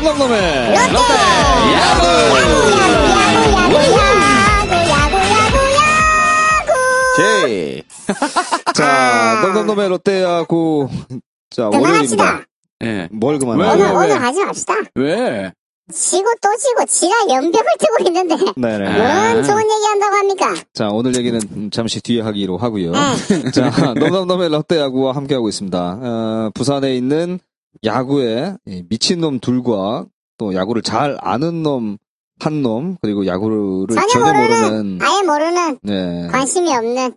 넘넘넘의 롯데! 야구! 야구! 야구! 야구! 야구! 야구! 제이. 자, 넘넘넘의 롯데야구. 자. 월요일입니다. 예. 뭘? 오늘, 왜, 오늘 왜? 하지 맙시다. 왜? 지고 또 지고 지가 연병을 뜨고 있는데. 네네. 아. 뭔 좋은 얘기 한다고 합니까? 자, 오늘 얘기는 잠시 뒤에 하기로 하고요. 네. 자, 넘넘넘의 롯데야구와 함께하고 있습니다. 어, 부산에 있는 야구에 이 미친놈 둘과 또 야구를 잘 아는 놈 한 놈, 그리고 야구를 전혀 전혀 모르는, 모르는, 아예 모르는, 네, 관심이 없는.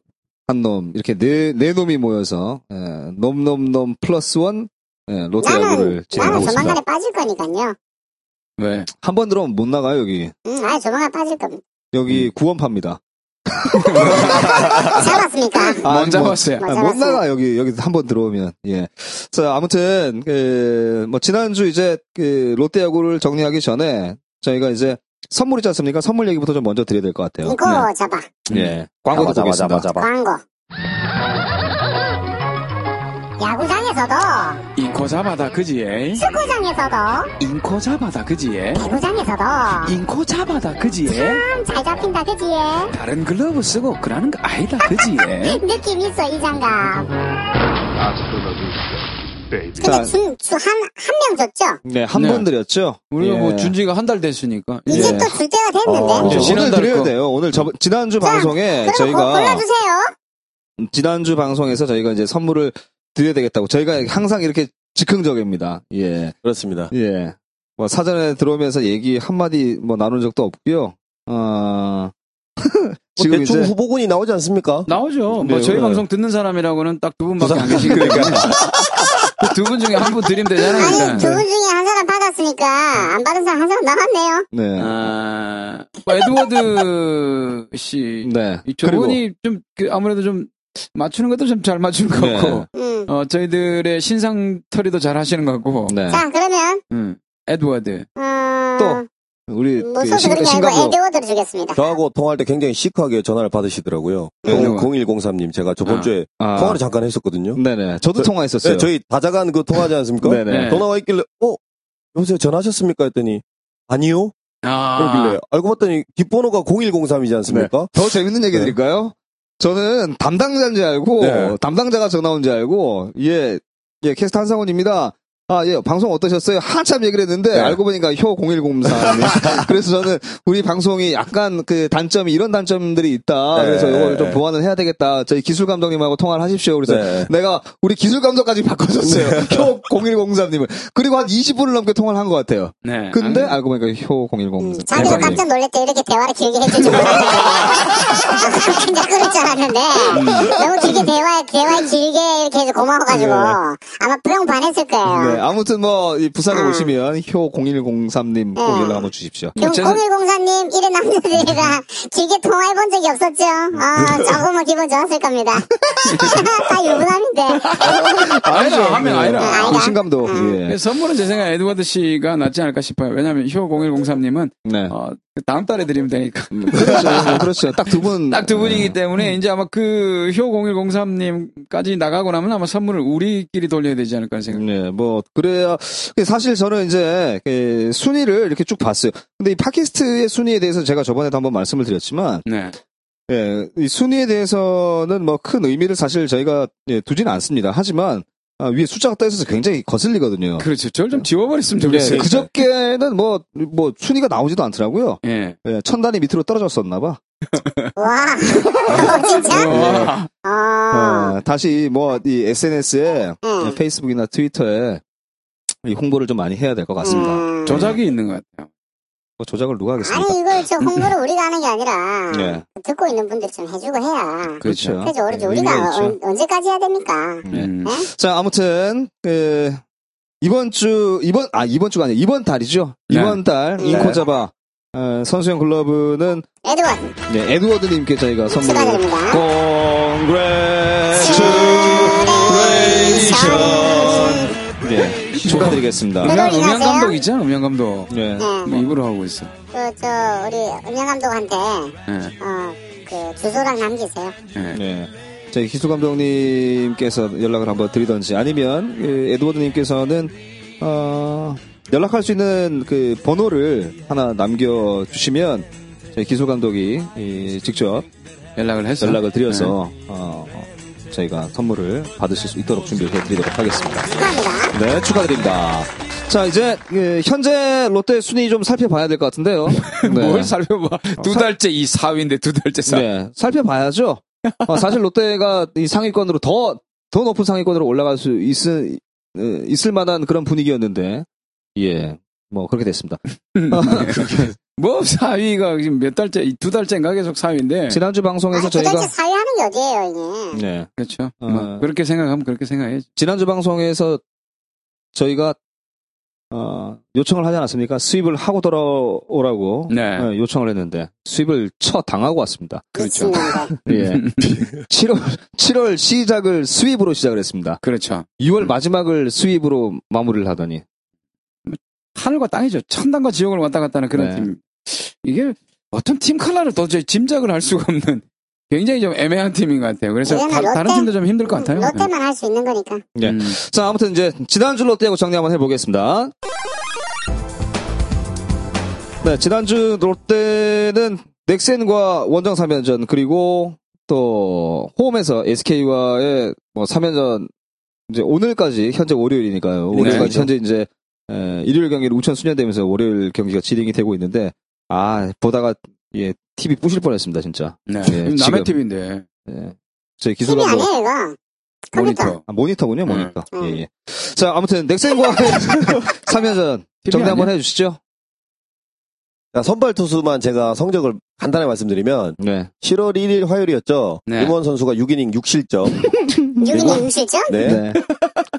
한 놈, 이렇게 네, 네 놈이 모여서, 예, 놈놈놈 플러스 원, 예, 롯데야구를 나는, 나는 진행하고 있습니다. 조만간에 빠질 거니까요. 왜? 한 번 들어오면 못 나가요, 여기. 응, 아예 조만간 빠질 겁니다. 여기 구원파입니다. 잡았습니까? 아, 먼저 뭐, 봤어요. 뭐 아, 못 잡았어요. 나가 여기 여기 한 번 들어오면 예. 자 아무튼 그 뭐 지난주 이제 그 롯데야구를 정리하기 전에 저희가 이제 선물 있지 않습니까? 선물 얘기부터 좀 먼저 드려야 될 것 같아요. 이거 잡아. 예. 광고 잡아. 잡아, 잡아. 광고. 야구장에서도, 인코 잡아다, 그지에? 축구장에서도, 인코 잡아다, 그지에? 배구장에서도, 인코 잡아다, 그지에? 참 잘 잡힌다, 그지? 다른 글러브 쓰고 그러는 거 아니다, 그지에? 느낌 있어, 이 장갑. 근데 자. 준, 주, 한, 한명 줬죠? 네, 한 네. 번 드렸죠. 우리가 예. 뭐 준지가 한 달 됐으니까. 이제 예. 또줄 때가 됐는데. 어. 이제 어, 오늘 지난달 드려야 거. 돼요. 오늘 저 지난주 자, 방송에 그럼 저희가 고- 골라주세요. 지난주 방송에서 저희가 이제 선물을 드려야 되겠다고 저희가 항상 이렇게 즉흥적입니다. 예. 그렇습니다. 예. 뭐 사전에 들어오면서 얘기 한마디 뭐 나눈 적도 없고요. 어. 뭐 지금 대충 이제 후보군이 나오지 않습니까? 나오죠. 네, 뭐 저희 네. 방송 듣는 사람이라고는 딱 두 분밖에 안 계시니까. 두 분 중에 한 분 드리면 되잖아요. 아니. 두 분 중에 한 사람 받았으니까, 안 받은 사람 한 사람 나왔네요. 네. 아, 뭐 에드워드 씨. 네. 이 저분이 좀, 그 아무래도 좀, 맞추는 것도 좀 잘 맞추는 것 네. 같고, 음. 어, 저희들의 신상 처리도 잘 하시는 것 같고, 네. 자, 그러면, 음, 에드워드. 어, 또, 우리 뭐, 그 소스 그런 게 아니고 신감독 에드워드를 주겠습니다. 저하고 통화할 때 굉장히 시크하게 전화를 받으시더라고요. 네. 0103님 제가 저번 아. 주에 아, 통화를 잠깐 했었거든요. 네네. 저도 저- 통화했었어요. 네, 저희 다자간 그 통화하지 않습니까? 네네. 네. 전화가 있길래 어 여보세요 전화하셨습니까 했더니 아니요 아, 그러길래 알고 봤더니 뒷번호가 0103이지 않습니까? 더 재밌는 얘기 네. 드릴까요? 저는 담당자인 줄 알고, 네. 담당자가 전화 온 줄 알고, 예, 예, 캐스트 한상훈입니다. 아, 예, 방송 어떠셨어요? 한참 얘기를 했는데, 네. 알고 보니까 효 0103. 그래서 저는 우리 방송이 약간 그 단점이 이런 단점들이 있다. 네. 그래서 이걸 좀 보완을 해야 되겠다. 저희 기술 감독님하고 통화를 하십시오. 그래서 네. 내가 우리 기술 감독까지 바꿔줬어요. 효 0103님을. 그리고 한 20분을 넘게 통화를 한 것 같아요. 네. 근데 아, 알고 보니까 효 0103. 음, 자기가 깜짝 놀랬대. 이렇게 대화를 길게 줄 몰랐는데. 그럴 줄 알았는데. 너무 길게 대화, 대화 길게 이렇게 해서 고마워가지고. 네. 아마 부영 반했을 거예요. 네, 아무튼 뭐, 이 부산에 아. 오시면, 효 0103님 꼭 네. 연락 한번 주십시오. 지금 제- 0104님, 이래 남자들이가 길게 통화해본 적이 없었죠? 어, 조금은 기분 좋았을 겁니다. 다 유부남인데. 아니라, 하면 아니라. 아, 이 신감독, 음. 예. 선물은 제 생각에 에드워드 씨가 낫지 않을까 싶어요. 왜냐면 하 효0103님은 네. 어, 다음 달에 드리면 되니까. 그렇죠. 뭐 그렇죠. 딱 두 분. 딱 두 분이기 네. 때문에 이제 아마 그 효0103님까지 나가고 나면 아마 선물을 우리끼리 돌려야 되지 않을까 하는 생각. 네, 뭐, 그래야, 사실 저는 이제, 그 순위를 이렇게 쭉 봤어요. 근데 이 팟캐스트의 순위에 대해서 제가 저번에도 한번 말씀을 드렸지만, 네. 예, 이 순위에 대해서는 뭐 큰 의미를 사실 저희가 예, 두지는 않습니다. 하지만, 아, 위에 숫자가 떠 있어서 굉장히 거슬리거든요. 그렇죠. 저를 좀 지워버렸으면 예, 좋겠어요. 그저께는 뭐, 뭐, 순위가 나오지도 않더라고요. 예. 예, 천 단위 밑으로 떨어졌었나봐. 와. 어, 진짜? 와. 어. 어, 다시 뭐, 이 SNS에, 응. 페이스북이나 트위터에 이 홍보를 좀 많이 해야 될 것 같습니다. 음. 조작이 있는 것 같아요. 뭐 조작을 누가 하겠습니까? 아니, 이걸 저 홍보를 우리가 하는 게 아니라. 네. 듣고 있는 분들이 좀 해주고 해야. 그렇죠. 그래서 우리, 네, 우리가 의미가 있죠. 언- 언제까지 해야 됩니까? 네. 음. 네? 자, 아무튼, 그, 이번 주, 이번, 아, 이번 주가 아니라 이번 달이죠. 네. 이번 달, 네. 인코자바, 어, 선수용 글러브는, 에드워드. 네, 에드워드님께 저희가 선물을. 축하드립니다. Congratulations! 네, 축하드리겠습니다. 네. 음향, 음향 인하세요? 감독 있잖아, 음향 감독. 네. 네. 뭐 입으로 하고 있어. 그, 저, 우리 음영 감독한테, 예. 어, 그, 주소랑 남기세요. 예. 네. 저희 기수 감독님께서 연락을 한번 드리던지 아니면 그 에드워드님께서는 어 연락할 수 있는 그 번호를 하나 남겨주시면 저희 기술 감독이 이, 직접 연락을 해서 연락을 드려서 어, 어, 저희가 선물을 받으실 수 있도록 준비해 드리도록 하겠습니다. 축하합니다. 네, 축하드립니다. 자, 이제 그 현재 롯데 순위 좀 살펴봐야 될 것 같은데요. 네. 뭘 살펴봐. 두 달째 이 4위인데 두 달째 4위. 네, 살펴봐야죠. 어, 사실 롯데가 이 상위권으로 더, 더 높은 상위권으로 올라갈 수 있을, 어, 있을 만한 그런 분위기였는데, 예, 뭐, 그렇게 됐습니다. 뭐 4위가 지금 몇 달째, 두 달째인가 계속 4위인데. 지난주 방송에서 아니, 도대체 저희가, 사회하는 게 어디예요, 이게? 네, 그렇죠. 어. 뭐 그렇게 생각하면 그렇게 생각해야지. 지난주 방송에서 저희가, 어, 요청을 하지 않았습니까? 수입을 하고 돌아오라고 네. 어, 요청을 했는데, 수입을 쳐 당하고 왔습니다. 그렇죠. 예. 7월, 7월 시작을 수입으로 시작을 했습니다. 그렇죠. 6월 마지막을 수입으로 마무리를 하더니, 하늘과 땅이죠. 천당과 지옥을 왔다 갔다 하는 그런 네. 팀. 이게 어떤 팀 컬러를 도저히 짐작을 할 수가 없는 굉장히 좀 애매한 팀인 것 같아요. 그래서 다, 다른 롯데- 팀도 좀 힘들 것 같아요. 롯데만 할 수 있는 거니까. 예. 음. 자, 아무튼 이제 지난주 롯데하고 정리 한번 해보겠습니다. 네, 지난주 롯데는 넥센과 원정 3연전 그리고 또 홈에서 SK와의 뭐 3연전 이제 오늘까지 현재 월요일이니까요. 네. 오늘까지 현재 이제 에, 일요일 경기를 우천 수년되면서 월요일 경기가 진행이 되고 있는데 아 보다가 예 TV 부실 뻔했습니다 진짜. 네. 예, 남의 지금. 팀인데. 예. 저희 기술 팀이 감독 아니에요, 이거. 컴퓨터. 모니터. 아, 모니터군요, 네. 모니터. 음. 예, 예. 자, 아무튼, 넥센과 3연전 정리 한번? 해주시죠. 자, 선발 투수만 제가 성적을 간단하게 말씀드리면 네. 7월 1일 화요일이었죠. 네. 임원 선수가 6이닝 6실점. 6이닝 6실점? 네. 네.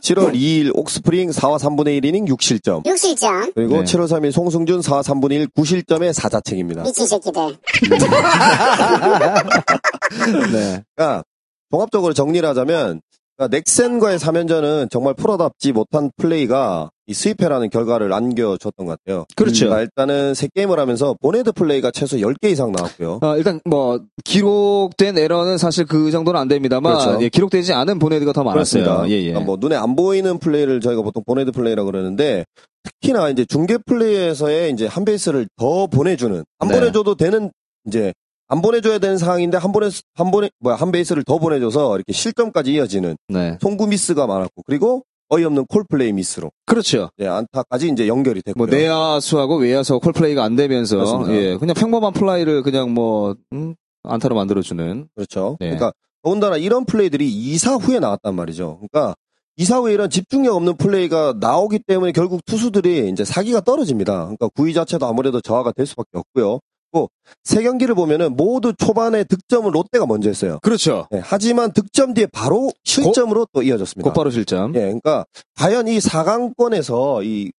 7월 2일 옥스프링 4와 3분의 1이닝 6실점. 6실점. 그리고 네. 7월 3일 송승준 4와 3분의 1 9실점의 4자책입니다. 미친 새끼들. 네. 그러니까 종합적으로 정리를 하자면 그러니까 넥센과의 3연전은 정말 프로답지 못한 플레이가 이 sweep패라는 결과를 안겨줬던 것 같아요. 그렇죠. 그러니까 일단은 세 게임을 하면서 bonehead 플레이가 최소 10개 이상 나왔고요. 어, 일단, 뭐, 기록된 에러는 사실 그 정도는 안 됩니다만, 그렇죠. 예, 기록되지 않은 bonehead가 더 많았어요. 예, 예. 그러니까 뭐 눈에 안 보이는 플레이를 저희가 보통 bonehead 플레이라고 그러는데 특히나 이제 중계 플레이에서의 이제 한 베이스를 더 보내주는 안 네. 보내줘도 되는 이제 안 보내줘야 되는 상황인데 한 번에 한 번에 뭐야 한 베이스를 더 보내줘서 이렇게 실점까지 이어지는 네. 송구 미스가 많았고 그리고 어이없는 콜 플레이 미스로 그렇죠. 이제 안타까지 이제 연결이 됐고요. 뭐, 내야수하고 외야수 콜플레이가 안 되면서, 그렇습니다. 예, 그냥 평범한 플라이를 그냥 뭐, 음, 안타로 만들어 주는. 그렇죠. 네. 그러니까 더군다나 이런 플레이들이 2사 후에 나왔단 말이죠. 그러니까 2사 후에 이런 집중력 없는 플레이가 나오기 때문에 결국 투수들이 이제 사기가 떨어집니다. 그러니까 구위 자체도 아무래도 저하가 될 수밖에 없고요. 또세 경기를 보면은 모두 초반에 득점을 롯데가 먼저 했어요. 그렇죠. 네, 하지만 득점 뒤에 바로 실점으로 또 이어졌습니다. 곧바로 실점. 예, 그러니까 과연 이 4강권에서 이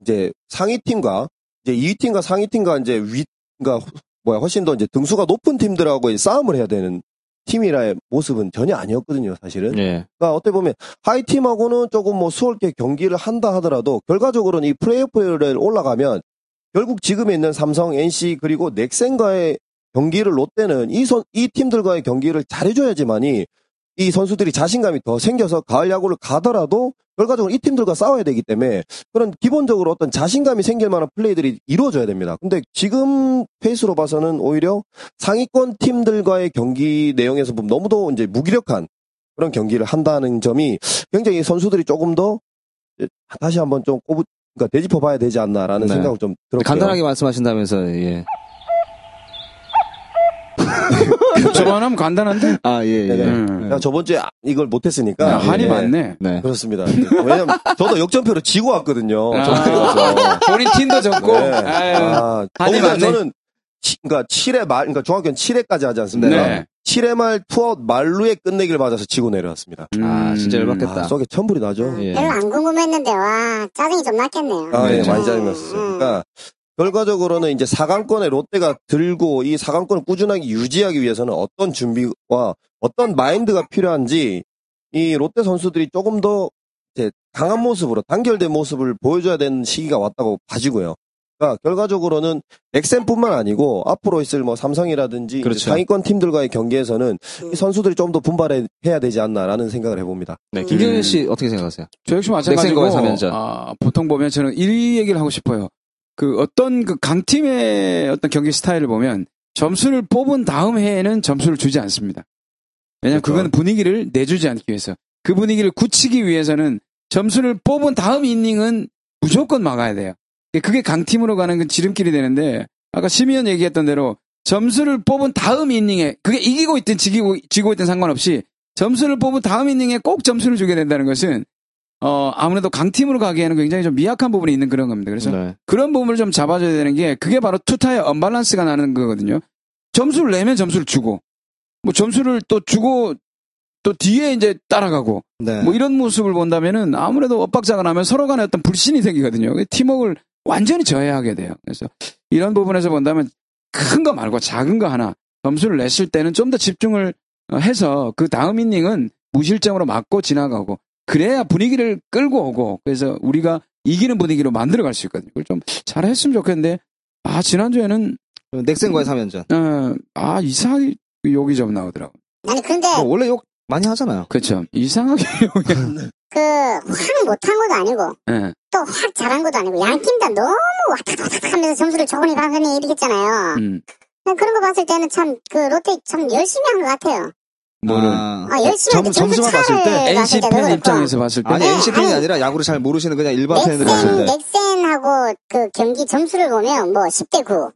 이제 상위 팀과 이제 2위 팀과 상위 팀과 이제 위 그러니까 뭐야 훨씬 더 이제 등수가 높은 팀들하고 싸움을 해야 되는 팀이라의 모습은 전혀 아니었거든요, 사실은. 예. 그러니까 어떻게 보면 하이 팀하고는 조금 뭐 수월하게 경기를 한다 하더라도 결과적으로는 이 플레이오프를 올라가면 결국 지금에 있는 삼성, NC 그리고 넥센과의 경기를 롯데는 이 선, 이 팀들과의 경기를 잘해줘야지만이 이 선수들이 자신감이 더 생겨서 가을 야구를 가더라도 결과적으로 이 팀들과 싸워야 되기 때문에 그런 기본적으로 어떤 자신감이 생길 만한 플레이들이 이루어져야 됩니다. 근데 지금 페이스로 봐서는 오히려 상위권 팀들과의 경기 내용에서 보면 너무도 이제 무기력한 그런 경기를 한다는 점이 굉장히 선수들이 조금 더 다시 한번 좀 그러니까 되짚어 봐야 되지 않나라는 네. 생각을 좀 들었고요. 간단하게 말씀하신다면서, 예. 저만하면 간단한데? 아, 예, 예. 음. 저번 주에 이걸 못했으니까 야, 한이 예. 많네. 네. 그렇습니다. 왜냐면 저도 역전패로 지고 왔거든요. 아. 본인 팀도 졌고. 네. 아유. 아, 한이 많네. 저는 치, 그러니까 7회 말, 그러니까 중학교는 7회까지 하지 않습니까? 네. 7회 말 투아웃 만루에 끝내기를 맞아서 지고 내려왔습니다. 아, 진짜 음. 열받겠다. 아, 속에 천불이 나죠. 예. 별로 안 궁금했는데, 와, 짜증이 좀 났겠네요. 아, 예, 그렇죠. 많이 짜증났었어요. 음. 그러니까 결과적으로는 이제 4강권에 롯데가 들고 이 4강권을 꾸준하게 유지하기 위해서는 어떤 준비와 어떤 마인드가 필요한지 이 롯데 선수들이 조금 더 이제 강한 모습으로 단결된 모습을 보여줘야 되는 시기가 왔다고 봐지고요. 보니까 결과적으로는 넥센뿐만 아니고 앞으로 있을 뭐 삼성이라든지 그렇죠. 상위권 팀들과의 경기에서는 이 선수들이 좀 더 분발해야 되지 않나라는 생각을 해봅니다. 네, 김경현 씨 어떻게 생각하세요? 저 역시 마찬가지고. 아, 보통 보면 저는 이 얘기를 하고 싶어요. 그 어떤 그 강팀의 어떤 경기 스타일을 보면 점수를 뽑은 다음 해에는 점수를 주지 않습니다. 왜냐하면 그렇죠. 그건 분위기를 내주지 않기 위해서 그 분위기를 굳히기 위해서는 점수를 뽑은 다음 이닝은 무조건 막아야 돼요. 그게 강팀으로 가는 그 지름길이 되는데 아까 심의원 얘기했던 대로 점수를 뽑은 다음 이닝에 그게 이기고 있든 지기고 지고 있든 상관없이 점수를 뽑은 다음 이닝에 꼭 점수를 주게 된다는 것은 어 아무래도 강팀으로 가기에는 굉장히 좀 미약한 부분이 있는 그런 겁니다. 그래서 네. 그런 부분을 좀 잡아줘야 되는 게 그게 바로 투타의 언밸런스가 나는 거거든요. 점수를 내면 점수를 주고 뭐 점수를 또 주고 또 뒤에 이제 따라가고 네. 뭐 이런 모습을 본다면은 아무래도 엇박자가 나면 서로 간에 어떤 불신이 생기거든요. 팀워크를 완전히 저해하게 돼요. 그래서 이런 부분에서 본다면 큰 거 말고 작은 거 하나 점수를 냈을 때는 좀 더 집중을 어, 해서 그 다음 이닝은 무실점으로 맞고 지나가고 그래야 분위기를 끌고 오고 그래서 우리가 이기는 분위기로 만들어 갈 수 있거든요. 그걸 좀 잘했으면 좋겠는데 아 지난주에는 넥센과의 3연전. 어, 아 이상하게 욕이 좀 나오더라고. 아니 근데 뭐 원래 욕 많이 하잖아요. 그렇죠. 이상하게 욕이. 그확 못한 것도 아니고 예. 또확 잘한 것도 아니고 양팀 다 너무 와타타타 하면서 점수를 조금이 가거니 이렇겠잖아요. 음. 그런 거 봤을 때는 참 그 롯데 참 열심히 한 것 같아요. 뭐를 아, 아 열심히 점- 점수 점수만 봤을 때 NC 봤을 때도 팬 그렇고. 입장에서 봤을 때 아니 네, NC 팬이 아니. 아니라 야구를 잘 모르시는 그냥 일반 팬들이 봤을 넥센, 때. 넥센하고 그 경기 점수를 보면 뭐 10대 9,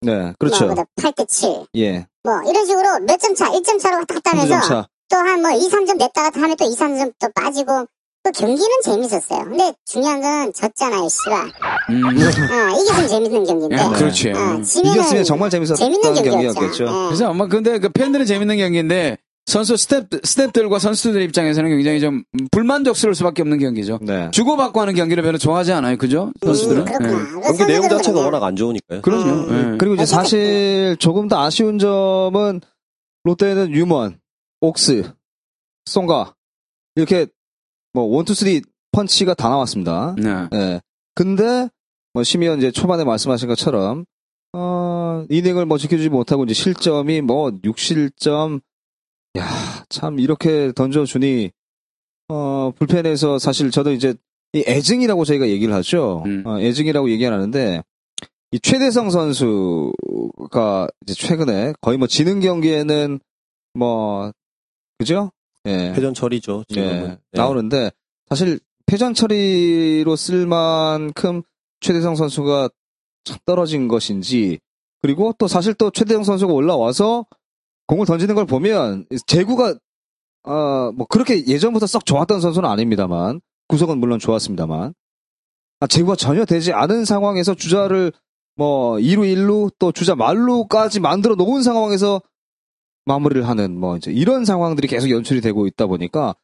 네, 그렇죠. 뭐 8대 7, 예. 뭐 이런 식으로 몇 점 차, 1점 차로 왔다 갔다 하면서 차. 또 한 뭐 2, 3점 냈다가 하면 또 2, 3점 또 빠지고 또 경기는 재밌었어요. 근데 중요한 건 졌잖아요, 씨발. 음. 어, 이겼으면 재밌는 경기인데. 야, 그렇지. 어, 음. 이겼으면 정말 재밌었던 재밌는 경기였겠죠. 예. 그래서 아마 근데 그 팬들은 재밌는 경기인데 선수 스태프 스태프들과 선수들 입장에서는 굉장히 좀 불만족스러울 수밖에 없는 경기죠. 네. 주고받고 하는 경기를 별로 좋아하지 않아요, 그죠? 선수들은. 음, 그렇구나. 예. 그 경기 내용 선수들은 자체가 그냥 워낙 안 좋으니까요. 그럼요. 음. 예. 그리고 이제 사실 조금 더 아쉬운 점은 롯데는 유먼, 옥스, 송가 이렇게 뭐 one two three 펀치가 다 나왔습니다. 네. 예. 근데 뭐 심 위원 이제 초반에 말씀하신 것처럼 어 이닝을 뭐 지켜주지 못하고 이제 실점이 뭐 6실점 야, 참 이렇게 던져 주니 어 불펜에서 사실 저도 이제 이 애증이라고 저희가 얘기를 하죠. 음. 어, 애증이라고 얘기 하는데 이 최대성 선수가 이제 최근에 거의 뭐 지는 경기에는 뭐 그죠? 예. 회전 처리죠. 지금은. 예, 네. 나오는데 사실 패전 처리로 쓸 만큼 최대성 선수가 참 떨어진 것인지 그리고 또 사실 또 최대성 선수가 올라와서 공을 던지는 걸 보면 제구가 어 뭐 그렇게 예전부터 썩 좋았던 선수는 아닙니다만 구속은 물론 좋았습니다만 아, 제구가 전혀 되지 않은 상황에서 주자를 뭐 2루 1루 또 주자 말루까지 만들어 놓은 상황에서 마무리를 하는 뭐 이제 이런 상황들이 계속 연출이 되고 있다 보니까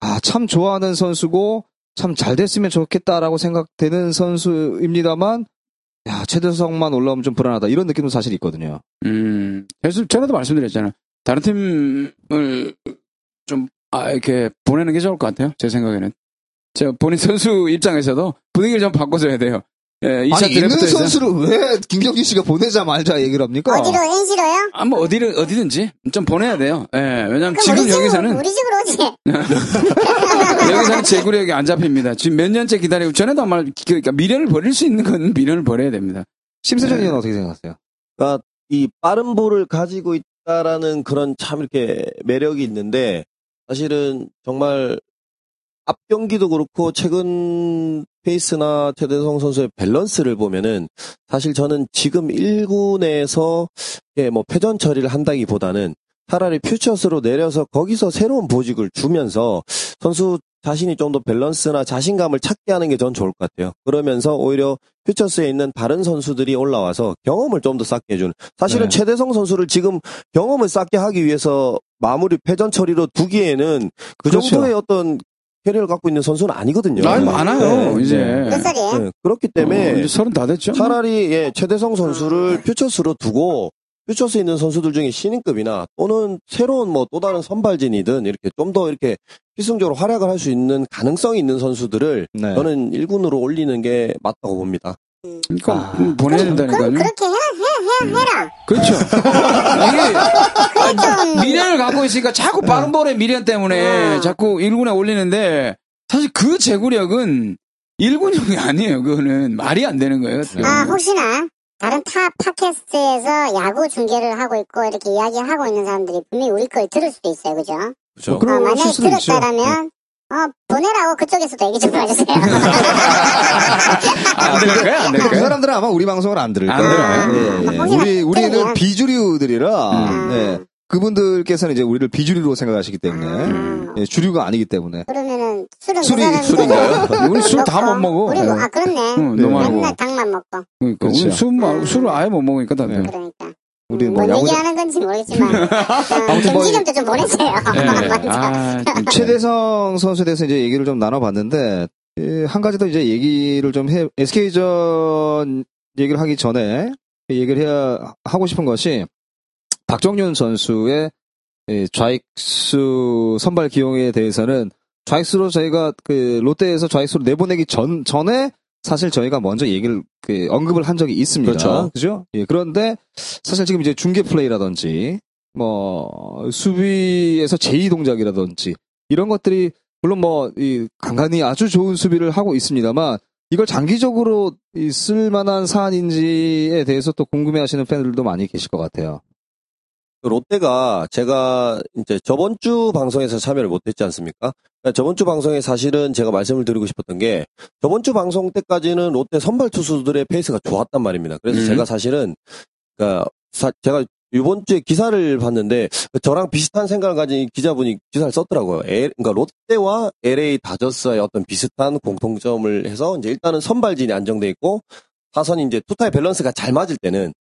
아 참 좋아하는 선수고 참 잘 됐으면 좋겠다라고 생각되는 선수입니다만 야 최대성만 올라오면 좀 불안하다 이런 느낌도 사실 있거든요. 음. 그래서 전에도 말씀드렸잖아요. 다른 팀을 좀, 아, 이렇게 보내는 게 좋을 것 같아요. 제 생각에는. 저 본인 선수 입장에서도 분위기를 좀 바꿔줘야 돼요. 예, 이차 아니 있는. 선수를 왜 김경진 씨가 보내자 말자 얘기를 합니까? 어디로 NC로요? 아, 뭐, 어디를, 어디든지 좀 보내야 돼요. 예, 왜냐면 지금 우리 여기서는, 우리 집으로 오지. 여기서는 제구력이 안 잡힙니다. 지금 몇 년째 기다리고, 전에도 아마, 그러니까 미련을 버릴 수 있는 건 미련을 버려야 됩니다. 심세정 네. 의원 어떻게 생각하세요? 그러니까 이 빠른 볼을 가지고 있다라는 그런 참 이렇게 매력이 있는데 사실은 정말 앞 경기도 그렇고 최근 페이스나 최대성 선수의 밸런스를 보면은 사실 저는 지금 1군에서 뭐 패전 처리를 한다기보다는 차라리 퓨처스로 내려서 거기서 새로운 보직을 주면서 선수 자신이 좀 더 밸런스나 자신감을 찾게 하는 게 전 좋을 것 같아요. 그러면서 오히려 퓨처스에 있는 다른 선수들이 올라와서 경험을 좀 더 쌓게 해주는. 사실은 네. 최대성 선수를 지금 경험을 쌓게 하기 위해서 마무리 패전 처리로 두기에는 그 그렇죠. 정도의 어떤 캐리어를 갖고 있는 선수는 아니거든요. 아, 많아요, 네, 이제. 네. 몇 살이에요? 네, 그렇기 때문에 어, 이제 서른 다 됐죠? 차라리 예, 최대성 선수를 퓨처스로 두고 퓨처스에 있는 선수들 중에 신인급이나 또는 새로운 뭐 또 다른 선발진이든 이렇게 좀 더 이렇게 필승적으로 활약을 할 수 있는 가능성이 있는 선수들을 네. 저는 1군으로 올리는 게 맞다고 봅니다. 그러니까 아. 음, 보내야 된다니까요. 그렇게 해라, 해, 해라. 그렇죠. 이게 좀- 미련을 갖고 있으니까 자꾸 빠른 볼의 미련 때문에 어. 자꾸 1군에 올리는데 사실 그 제구력은 1군형이 아니에요. 그거는 말이 안 되는 거예요. 아, 혹시나 다른 타 팟캐스트에서 야구 중계를 하고 있고 이렇게 이야기하고 있는 사람들이 분명히 우리 걸 들을 수도 있어요. 그죠? 그렇죠. 아, 만약에. 들었다라면 어, 보내라고 그쪽에서도 얘기 좀 해주세요. 안될 거야, 안될 그. 사람들은 아마 우리 방송을 안 들을 안 거예요. 들어요? 예, 예. 혹시나 우리 우리는. 비주류들이라 음. 예. 그분들께서는 이제 우리를 비주류로 생각하시기 때문에 음. 예, 주류가 아니기 때문에 그러면은 술은 술이- 그 술인가요? 우리 술 다 못 먹어. 우리 뭐, 아 그렇네. 응, 네. 너무 알고. 맨날 닭만 먹고 그러니까 그렇죠. 우리 술 말, 술을 아예 못 먹으니까 다들. 네. 그러니까. 우리 뭐뭐 야구 얘기하는 건지 모르겠지만 어, 아무튼 뭐 김지겸도 좀 보내세요. 네. 먼저. 아. 최대성 선수에 대해서 이제 얘기를 좀 나눠봤는데 예, 한 가지 더 이제 얘기를 좀 해 SK전 얘기를 하기 전에 얘기를 해야 하고 싶은 것이 박정윤 선수의 예, 좌익수 선발 기용에 대해서는 좌익수로 저희가 그 롯데에서 좌익수로 내보내기 전 전에 사실 저희가 먼저 얘기를 그 언급을 한 적이 있습니다. 그렇죠. 그죠? 예, 그런데 사실 지금 이제 중계 플레이라든지 뭐 수비에서 제2 동작이라든지 이런 것들이 물론 뭐 이 간간히 아주 좋은 수비를 하고 있습니다만 이걸 장기적으로 이 쓸만한 사안인지에 대해서 또 궁금해하시는 팬들도 많이 계실 것 같아요. 롯데가 제가 이제 저번 주 방송에서 참여를 못했지 않습니까? 그러니까 저번 주 방송에 사실은 제가 말씀을 드리고 싶었던 게 저번 주 방송 때까지는 롯데 선발 투수들의 페이스가 좋았단 말입니다. 그래서 음. 제가 사실은 그러니까 사- 제가 이번 주에 기사를 봤는데 저랑 비슷한 생각을 가진 기자분이 기사를 썼더라고요. 에- 그러니까 롯데와 LA 다저스의 어떤 비슷한 공통점을 해서 이제 일단은 선발진이 안정돼 있고 타선이 이제 투타의 밸런스가 잘 맞을 때는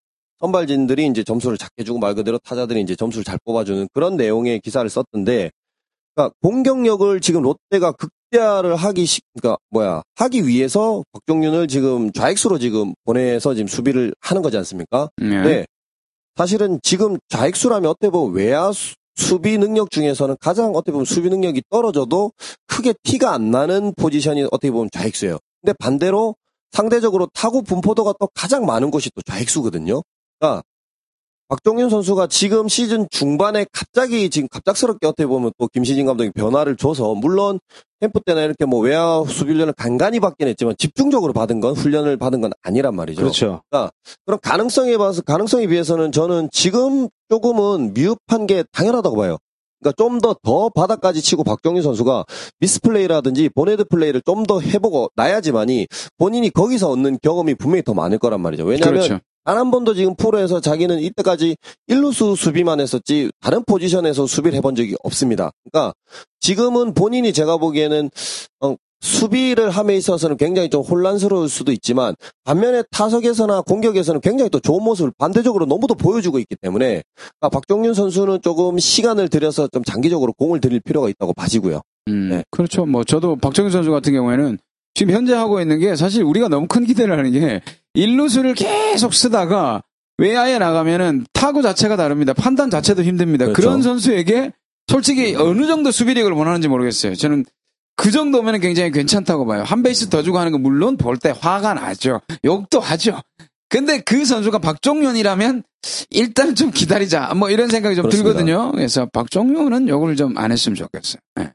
선발진들이 이제 점수를 작게 주고 말 그대로 타자들이 이제 점수를 잘 뽑아주는 그런 내용의 기사를 썼던데, 그러니까 공격력을 지금 롯데가 극대화를 하기 시, 그러니까 뭐야 하기 위해서 박종윤을 지금 좌익수로 지금 보내서 지금 수비를 하는 거지 않습니까? 네. 네. 사실은 지금 좌익수라면 어떻게 보면 외야 수- 수비 능력 중에서는 가장 어떻게 보면 수비 능력이 떨어져도 크게 티가 안 나는 포지션이 어떻게 보면 좌익수예요. 근데 반대로 상대적으로 타구 분포도가 또 가장 많은 곳이 또 좌익수거든요. 그러니까 박종윤 선수가 지금 시즌 중반에 갑자기 지금 갑작스럽게 어떻게 보면 또 김시진 감독이 변화를 줘서 물론 캠프 때나 이렇게 뭐 외야 수비 훈련을 간간히 받긴 했지만 집중적으로 받은 건 훈련을 받은 건 아니란 말이죠. 그렇죠. 그럼 가능성에 봐서 가능성에 비해서는 저는 지금 조금은 미흡한 게 당연하다고 봐요. 그러니까 좀 더더 바닥까지 치고 박정희 선수가 미스플레이라든지 보네드 플레이를 좀 더 해보고 나야지만이 본인이 거기서 얻는 경험이 분명히 더 많을 거란 말이죠. 왜냐하면 그렇죠. 단 한 번도 지금 프로에서 자기는 이때까지 1루수 수비만 했었지 다른 포지션에서 수비를 해본 적이 없습니다. 그러니까 지금은 본인이 제가 보기에는 어, 수비를 함에 있어서는 굉장히 좀 혼란스러울 수도 있지만 반면에 타석에서나 공격에서는 굉장히 또 좋은 모습을 반대적으로 너무도 보여주고 있기 때문에 아, 박종윤 선수는 조금 시간을 들여서 좀 장기적으로 공을 들일 필요가 있다고 봐지고요. 음, 네. 그렇죠. 뭐 저도 박정희 선수 같은 경우에는 지금 현재 하고 있는 게 사실 우리가 너무 큰 기대를 하는 게 일루수를 계속 쓰다가 외야에 나가면은 타구 자체가 다릅니다. 판단 자체도 힘듭니다. 그렇죠. 그런 선수에게 솔직히 어느 정도 수비력을 원하는지 모르겠어요. 저는 그 정도면 굉장히 괜찮다고 봐요. 한 베이스 더 주고 하는 거 물론 볼 때 화가 나죠. 욕도 하죠. 근데 그 선수가 박종윤이라면 일단 좀 기다리자. 뭐 이런 생각이 좀 그렇습니다. 들거든요. 그래서 박종윤은 욕을 좀안 했으면 좋겠어요. 네.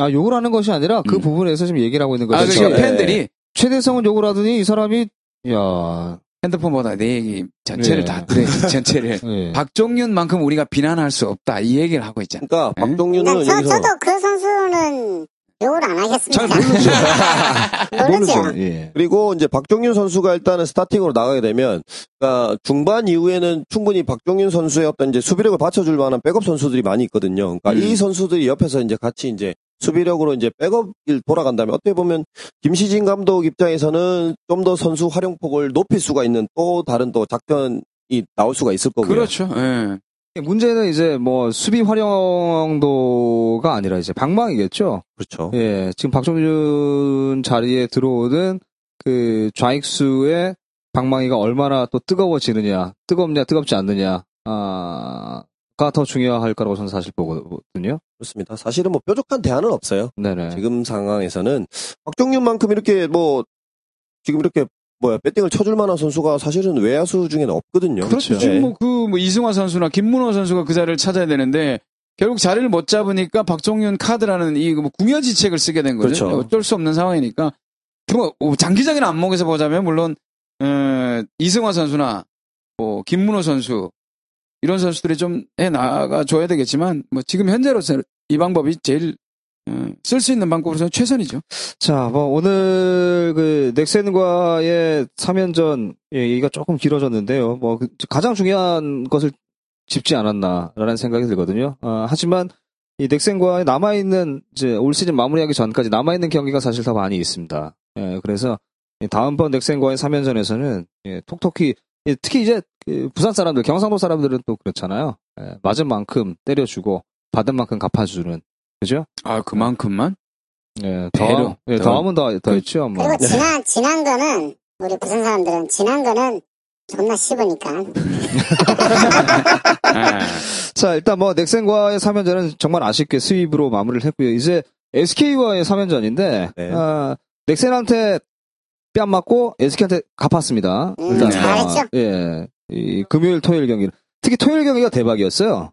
아, 욕을 하는 것이 아니라 그 음. 부분에서 지금 얘기를 하고 있는 거죠. 아, 그렇죠. 그러니까 예. 팬들이 최대성은 욕을 하더니 이 사람이 야, 핸드폰보다 내 얘기 전체를 예. 다 들어야지, 전체를. 예. 박종윤만큼 우리가 비난할 수 없다. 이 얘기를 하고 있잖아. 그러니까 음? 박종윤은 난 저, 여기서 저도 그 선수는 욕을 안 하겠습니다. 잘 모르죠. 모르죠. 모르죠. 예. 그리고 이제 박종윤 선수가 일단은 스타팅으로 나가게 되면 그러니까 중반 이후에는 충분히 박종윤 선수의 어떤 이제 수비력을 받쳐줄 만한 백업 선수들이 많이 있거든요. 그러니까 음. 이 선수들이 옆에서 이제 같이 이제 수비력으로 이제 백업일 돌아간다면 어떻게 보면 김시진 감독 입장에서는 좀 더 선수 활용폭을 높일 수가 있는 또 다른 또 작전이 나올 수가 있을 거고요. 그렇죠. 예. 문제는 이제 뭐 수비 활용도가 아니라 이제 방망이겠죠. 그렇죠. 예, 지금 박종준 자리에 들어오는 그 좌익수의 방망이가 얼마나 또 뜨거워지느냐, 뜨겁냐, 뜨겁지 않느냐, 아, 가더 중요할 거라고 저는 사실 보거든요. 그렇습니다. 사실은 뭐 뾰족한 대안은 없어요. 네네. 지금 상황에서는 박종윤만큼 이렇게 뭐 지금 이렇게 뭐야 배팅을 쳐줄 만한 선수가 사실은 외야수 중에는 없거든요. 그렇죠. 네. 지금 뭐 그뭐 이승화 선수나 김문호 선수가 그 자리를 찾아야 되는데 결국 자리를 못 잡으니까 박종윤 카드라는 이 뭐 궁여지책을 쓰게 된 거죠. 그렇죠. 어쩔 수 없는 상황이니까 뭐 장기적인 안목에서 보자면 물론 어, 이승화 선수나 뭐 김문호 선수 이런 선수들이 좀 해 나가 줘야 되겠지만 뭐 지금 현재로서 이 방법이 제일 어, 쓸수 있는 방법으로서 최선이죠. 자, 뭐 오늘 그 넥센과의 3연전 얘기가 조금 길어졌는데요. 뭐그 가장 중요한 것을 짚지 않았나라는 생각이 들거든요. 아, 하지만 이 넥센과의 남아 있는 이제 올 시즌 마무리하기 전까지 남아 있는 경기가 사실 더 많이 있습니다. 예, 그래서 이 다음번 넥센과의 3연전에서는 예, 톡톡히 예, 특히 이제 그 부산 사람들, 경상도 사람들은 또 그렇잖아요. 예, 맞은 만큼 때려주고 받은 만큼 갚아주는 그죠? 아 그만큼만 예, 배려. 더, 예, 더. 더하면 더, 더 했죠, 뭐. 그리고 지난 지난 거는 우리 부산 사람들은 지난 거는 존나 씹으니까 아, 자, 일단 뭐, 넥센과의 3연전은 정말 아쉽게 스윕으로 마무리를 했고요. 이제 SK와의 3연전인데, 네. 아, 넥센한테 뺨 맞고 SK한테 갚았습니다. 음, 네. 잘했죠. 아, 예. 이 금요일, 토요일 경기. 특히 토요일 경기가 대박이었어요.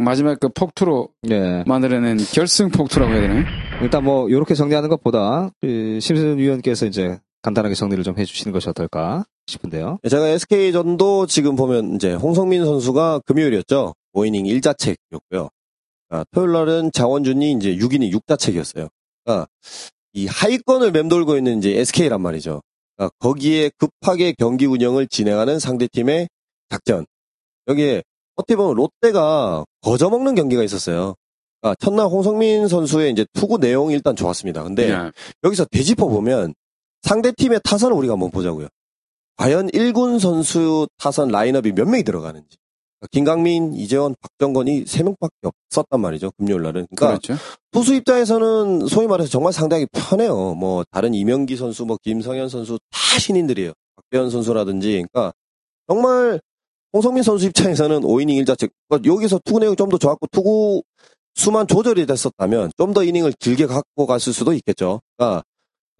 마지막 그 폭투로 예. 만들어낸 결승 폭투라고 해야 되나요? 일단 뭐, 요렇게 정리하는 것보다, 그 심슨 위원께서 이제 간단하게 정리를 좀 해주시는 것이 어떨까 싶은데요. 제가 SK전도 지금 보면 이제 홍성민 선수가 금요일이었죠. 5이닝 1자책이었고요. 아, 토요일 날은 장원준이 이제 6이닝 6자책이었어요. 아, 이 하위권을 맴돌고 있는 이제 SK란 말이죠. 아, 거기에 급하게 경기 운영을 진행하는 상대팀의 작전. 여기에 어떻게 보면 롯데가 거저먹는 경기가 있었어요. 아, 첫날 홍성민 선수의 이제 투구 내용이 일단 좋았습니다. 근데 야, 여기서 되짚어 보면 상대팀의 타선을 우리가 한번 보자고요. 과연 1군 선수 타선 라인업이 몇 명이 들어가는지. 김강민, 이재원, 박정건이 3명밖에 없었단 말이죠. 금요일 날은. 그러니까 그렇죠. 투수 입장에서는 소위 말해서 정말 상당히 편해요. 뭐 다른 이명기 선수, 뭐 김성현 선수 다 신인들이에요. 박대현 선수라든지. 그러니까 정말 홍성민 선수 입장에서는 5이닝 1자책. 그러니까 여기서 투구 내용이 좀 더 좋았고 투구 수만 조절이 됐었다면 좀 더 이닝을 길게 갖고 갔을 수도 있겠죠. 그러니까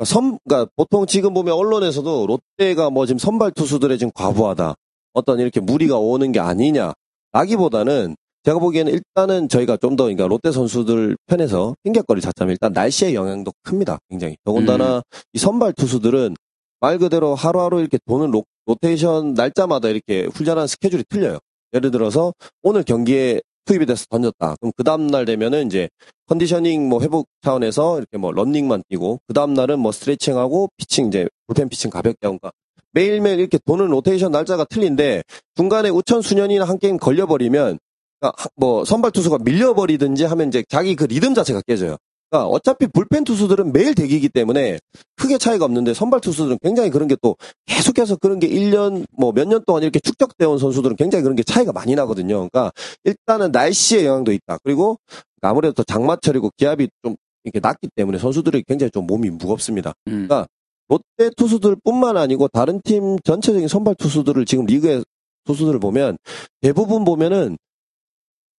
선, 그러니까 보통 지금 보면 언론에서도 롯데가 뭐 지금 선발 투수들의 지금 과부하다. 어떤 이렇게 무리가 오는 게 아니냐. 라기보다는 제가 보기에는 일단은 저희가 좀 더 그러니까 롯데 선수들 편에서 핑계거리 찾자면 일단 날씨의 영향도 큽니다. 굉장히. 더군다나 이 선발 투수들은 말 그대로 하루하루 이렇게 도는 로, 로테이션 날짜마다 이렇게 훈련하는 스케줄이 틀려요. 예를 들어서 오늘 경기에 투입이 돼서 던졌다. 그럼 그 다음날 되면은 이제 conditioning 뭐 회복 차원에서 이렇게 뭐 러닝만 뛰고 그 다음날은 뭐 스트레칭하고 피칭 이제 불펜 피칭 가볍게 하고 그러니까 매일매일 이렇게 도는 로테이션 날짜가 틀린데 중간에 우천 순연이나 한 게임 걸려버리면 그러니까 하- 뭐 선발 투수가 밀려버리든지 하면 이제 자기 그 리듬 자체가 깨져요. 그러니까 어차피 불펜 투수들은 매일 대기이기 때문에 크게 차이가 없는데 선발 투수들은 굉장히 그런 게 또 계속해서 그런 게 1년 뭐 몇 년 동안 이렇게 축적되어 온 선수들은 굉장히 그런 게 차이가 많이 나거든요. 그러니까 일단은 날씨의 영향도 있다. 그리고 아무래도 또 장마철이고 기압이 좀 이렇게 낮기 때문에 선수들이 굉장히 좀 몸이 무겁습니다. 음. 그러니까 롯데 투수들뿐만 아니고 다른 팀 전체적인 선발 투수들을 지금 리그의 투수들을 보면 대부분 보면은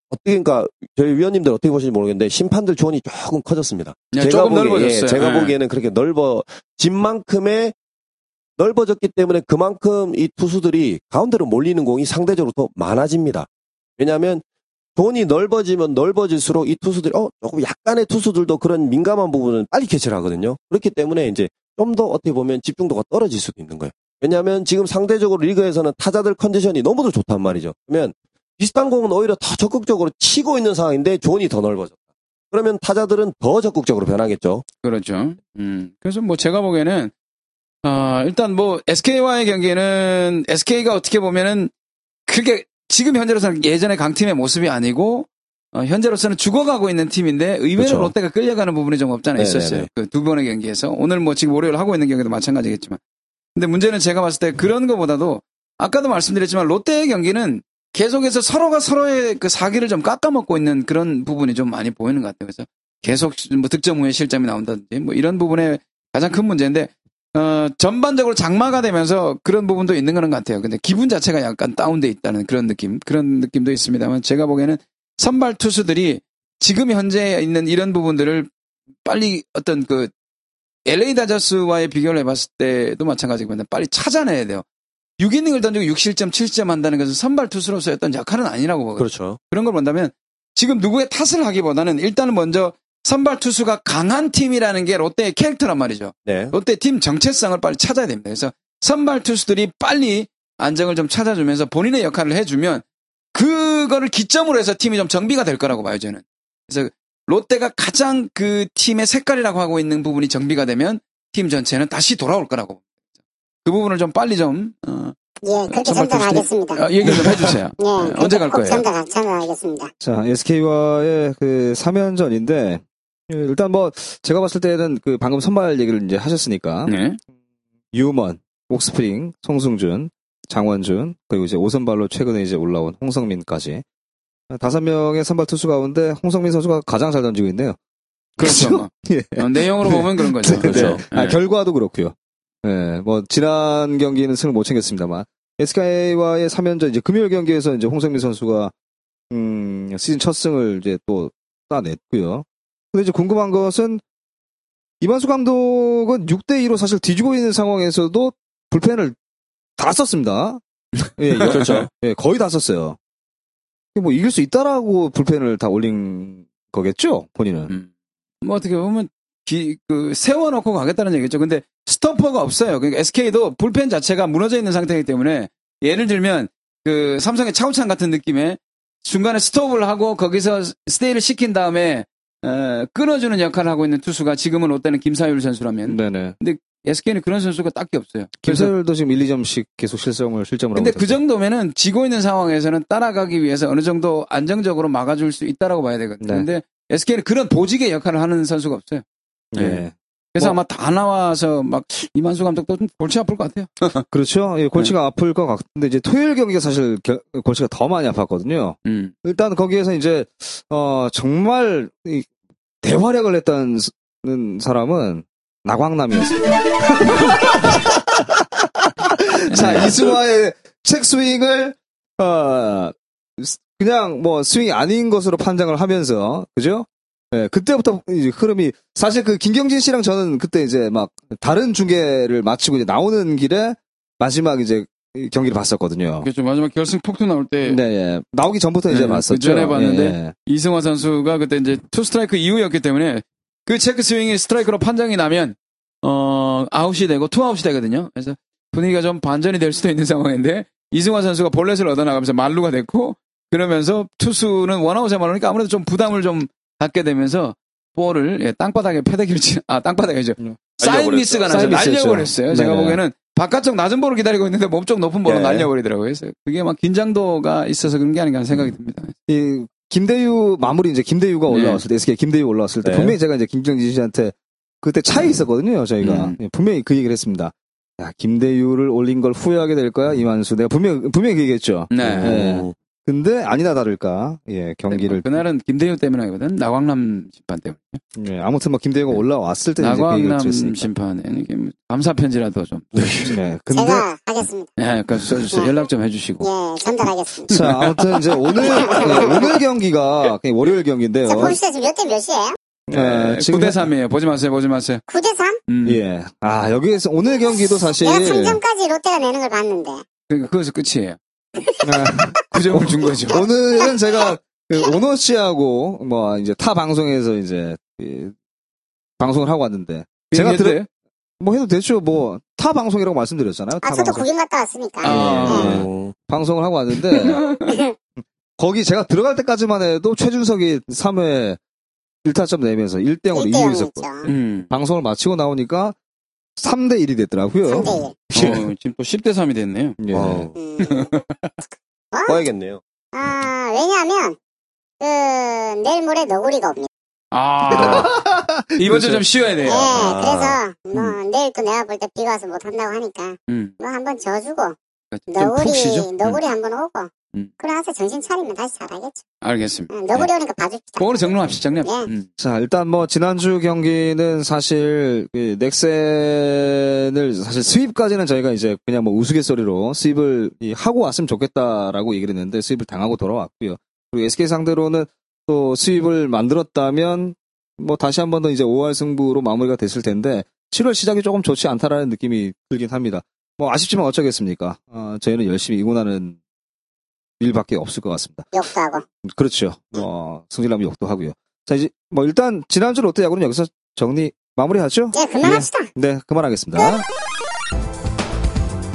어떻게 그러니까 저희 위원님들 어떻게 보시는지 모르겠는데 심판들 조언이 조금 커졌습니다. 네, 조금 넓어졌어요. 제가 네. 보기에는 그렇게 넓어진 만큼의 넓어졌기 때문에 그만큼 이 투수들이 가운데로 몰리는 공이 상대적으로 더 많아집니다. 왜냐하면 돈이 넓어지면 넓어질수록 이 투수들이 어 조금 약간의 투수들도 그런 민감한 부분은 빨리 캐치를 하거든요. 그렇기 때문에 이제 좀 더 어떻게 보면 집중도가 떨어질 수도 있는 거예요. 왜냐하면 지금 상대적으로 리그에서는 타자들 컨디션이 너무도 좋단 말이죠. 그러면 비슷한 공은 오히려 더 적극적으로 치고 있는 상황인데 존이 더 넓어졌다. 그러면 타자들은 더 적극적으로 변하겠죠. 그렇죠. 음. 그래서 뭐 제가 보기에는 아, 일단 뭐 SK와의 경기는 SK가 어떻게 보면은 그게 지금 현재로서는 예전의 강팀의 모습이 아니고 어, 현재로서는 죽어가고 있는 팀인데 의외로 그렇죠. 롯데가 끌려가는 부분이 좀 없잖아 네네네. 있었어요. 그 두 번의 경기에서 오늘 뭐 지금 월요일 하고 있는 경기도 마찬가지겠지만 근데 문제는 제가 봤을 때 그런 것보다도 아까도 말씀드렸지만 롯데의 경기는 계속해서 서로가 서로의 그 사기를 좀 깎아먹고 있는 그런 부분이 좀 많이 보이는 것 같아요. 그래서 계속 뭐 득점 후에 실점이 나온다든지 뭐 이런 부분에 가장 큰 문제인데 어, 전반적으로 장마가 되면서 그런 부분도 있는 거는 것 같아요. 근데 기분 자체가 약간 다운돼 있다는 그런 느낌, 그런 느낌도 있습니다만 제가 보기에는 선발 투수들이 지금 현재 있는 이런 부분들을 빨리 어떤 그 LA 다저스와의 비교를 해봤을 때도 마찬가지입니다. 빨리 찾아내야 돼요. 6이닝을 던지고 6실점, 7점 한다는 것은 선발 투수로서의 어떤 역할은 아니라고 보거든요. 그렇죠. 그런 걸 본다면 지금 누구의 탓을 하기보다는 일단은 먼저 선발 투수가 강한 팀이라는 게 롯데의 캐릭터란 말이죠. 네. 롯데 팀 정체성을 빨리 찾아야 됩니다. 그래서 선발 투수들이 빨리 안정을 좀 찾아주면서 본인의 역할을 해주면 그거를 기점으로 해서 팀이 좀 정비가 될 거라고 봐요, 저는. 그래서 롯데가 가장 그 팀의 색깔이라고 하고 있는 부분이 정비가 되면 팀 전체는 다시 돌아올 거라고. 그 부분을 좀 빨리 좀, 어, 예, 그렇게 전달하겠습니다. 어, 얘기 좀 해주세요. 예, 언제 갈꼭 거예요? 전달, 전달하겠습니다. 자, SK와의 그 3연전인데, 일단 뭐, 제가 봤을 때는 그 방금 선발 얘기를 이제 하셨으니까, 네. 유먼, 옥스프링, 송승준, 장원준, 그리고 이제 오선발로 최근에 이제 올라온 홍성민까지. 다섯 명의 선발 투수 가운데 홍성민 선수가 가장 잘 던지고 있네요. 그렇죠. 뭐. 예. 어, 내용으로 보면 그런 거죠. 네. 아, 네. 결과도 그렇고요. 예, 뭐 지난 경기는 승을 못 챙겼습니다만 SK와의 3연전 이제 금요일 경기에서 이제 홍성민 선수가 음, 시즌 첫 승을 이제 또 따냈고요. 근데 이제 궁금한 것은 이만수 감독은 6대 2로 사실 뒤지고 있는 상황에서도 불펜을 다 썼습니다. 예, 그렇죠. 예, 거의 다 썼어요. 뭐 이길 수 있다라고 불펜을 다 올린 거겠죠, 본인은. 음. 뭐 어떻게 보면 기, 그 세워놓고 가겠다는 얘기죠. 근데 스토퍼가 없어요. 그러니까 SK도 불펜 자체가 무너져 있는 상태이기 때문에 예를 들면 그 삼성의 차우찬 같은 느낌의 중간에 스톱을 하고 거기서 스테이를 시킨 다음에 어, 끊어주는 역할을 하고 있는 투수가 지금은 롯데는 김사율 선수라면 네네. SK는 그런 선수가 딱히 없어요. 김서율도 지금 1, 2점씩 계속 실점을 실점을 근데 하고 그. 정도면은 지고 있는 상황에서는 따라가기 위해서 어느 정도 안정적으로 막아줄 수 있다라고 봐야 되거든요. 네. 근데 SK는 그런 보직의 역할을 하는 선수가 없어요. 예. 그래서 뭐- 아마 다 나와서 막 이만수 감독도 좀 골치 아플 것 같아요. 그렇죠. 예, 골치가 네. 아플 것 같은데 이제 토요일 경기가 사실 겨- 골치가 더 많이 아팠거든요. 음. 일단 거기에서 이제 어 정말 이 대활약을 했다는 사람은 나광남이었어요. 자 이승화의 체크 스윙을 어 스- 그냥 뭐 스윙이 아닌 것으로 판정을 하면서 그죠? 예, 그때부터 이제 흐름이 사실 그 김경진 씨랑 저는 그때 이제 막 다른 중계를 마치고 이제 나오는 길에 마지막 이제 이 경기를 봤었거든요. 그렇죠. 마지막 결승 폭투 나올 때 네, 예. 나오기 전부터 이제 네, 봤었죠. 그 전에 봤는데 예, 이승화 선수가 그때 이제 투 스트라이크 이후였기 때문에 그 체크 스윙이 스트라이크로 판정이 나면 어 아웃이 되고 투 아웃이 되거든요. 그래서 분위기가 좀 반전이 될 수도 있는 상황인데 이승화 선수가 볼넷을 얻어나가면서 만루가 됐고 그러면서 투수는 원아웃에 만루니까 아무래도 좀 부담을 좀 갖게 되면서 볼을 예, 땅바닥에 패대기를 치, 아 땅바닥이죠. 사인 날려버렸죠. 미스가 나서 사인. 날려버렸어요. 제가 네네. 보기에는 바깥쪽 낮은 볼을 기다리고 있는데 몸쪽 높은 볼을 예. 날려버리더라고요. 그래서 그게 막 긴장도가 있어서 그런 게 아닌가 하는 생각이 듭니다. 이 김대유 마무리 이제 김대유가 네. 올라왔을 때 SK 김대유 올라왔을 때 네. 분명히 제가 이제 김경진 씨한테 그때 차이 있었거든요 저희가 음. 예, 분명히 그 얘기를 했습니다. 야 김대유를 올린 걸 후회하게 될 거야 이만수 내가 분명 분명히 그 얘기했죠. 네. 예. 근데 아니나 다를까 예 경기를 그날은 김대유 때문이거든. 나광남 심판 때문에. 예, 아무튼 뭐 김대유가 올라왔을 때그 나광남 이게 뭐 감사 편지라도 좀. 네. 근데 제가 하겠습니다. 예, 그 써주세요. 연락 좀 해주시고. 예, 전달하겠습니다. 자 아무튼 이제 오늘 예, 오늘 경기가 그냥 월요일 경기인데요. 자, 보시죠. 지금 몇 대 몇이에요? 예, 지금 9대 3이에요. 보지 마세요. 보지 마세요. 9대 3? 음. 예. 아 여기에서 오늘 경기도 사실 내가 3점까지 롯데가 내는 걸 봤는데. 그, 그거서 끝이에요. 아, 9점을 준 거죠. 오늘은 제가 그 오노 씨하고 뭐 이제 타 방송에서 이제 이 방송을 하고 왔는데 제가 들어? 뭐 해도 되죠 뭐 타 방송이라고 말씀드렸잖아요. 타 아, 저도 방송 구경 갔다 왔으니까. 아. 예. 어, 방송을 하고 왔는데 거기 제가 들어갈 때까지만 해도 최준석이 3회 1타점 내면서 1대 0으로 1대 이기고 0이었죠. 있었고 음. 방송을 마치고 나오니까 3대 1이 됐더라고요. 3대 1. 어, 지금 또 10대 3이 됐네요. 예. 음. 봐야겠네요. 아, 왜냐하면, 그, 내일 모레 너구리가 옵니다. 아. 이번 주 그렇죠. 좀 쉬어야 돼요. 예, 아. 그래서, 뭐, 내일 또 내가 볼 때 비가 와서 못 한다고 하니까, 음. 뭐 한번 져주고, 좀푹 쉬죠. 너구리, 너구리 한번 오고, 음. 그래서 정신 차리면 다시 잘하겠죠. 알겠습니다. 응, 너구리 오니까 봐줍시다. 그거로 정리합시다. 정리합시다. 예. 음. 자, 일단 뭐 지난주 경기는 사실 그 넥센을 사실 스윕까지는 저희가 이제 그냥 뭐 우스갯소리로 스윕을 이 하고 왔으면 좋겠다라고 얘기를 했는데 스윕을 당하고 돌아왔고요. 그리고 SK 상대로는 또 스윕을 만들었다면 뭐 다시 한 번 더 이제 5할 승부로 마무리가 됐을 텐데 7월 시작이 조금 좋지 않다라는 느낌이 들긴 합니다. 뭐 아쉽지만 어쩌겠습니까? 어, 저희는 열심히 응원하는 일밖에 없을 것 같습니다. 욕도 하고. 그렇죠. 뭐 승진하면 욕도 하고요. 자 이제 뭐 일단 지난주 롯데 야구는 여기서 정리 마무리하죠? 예, 그만합시다. 네, 그만하겠습니다.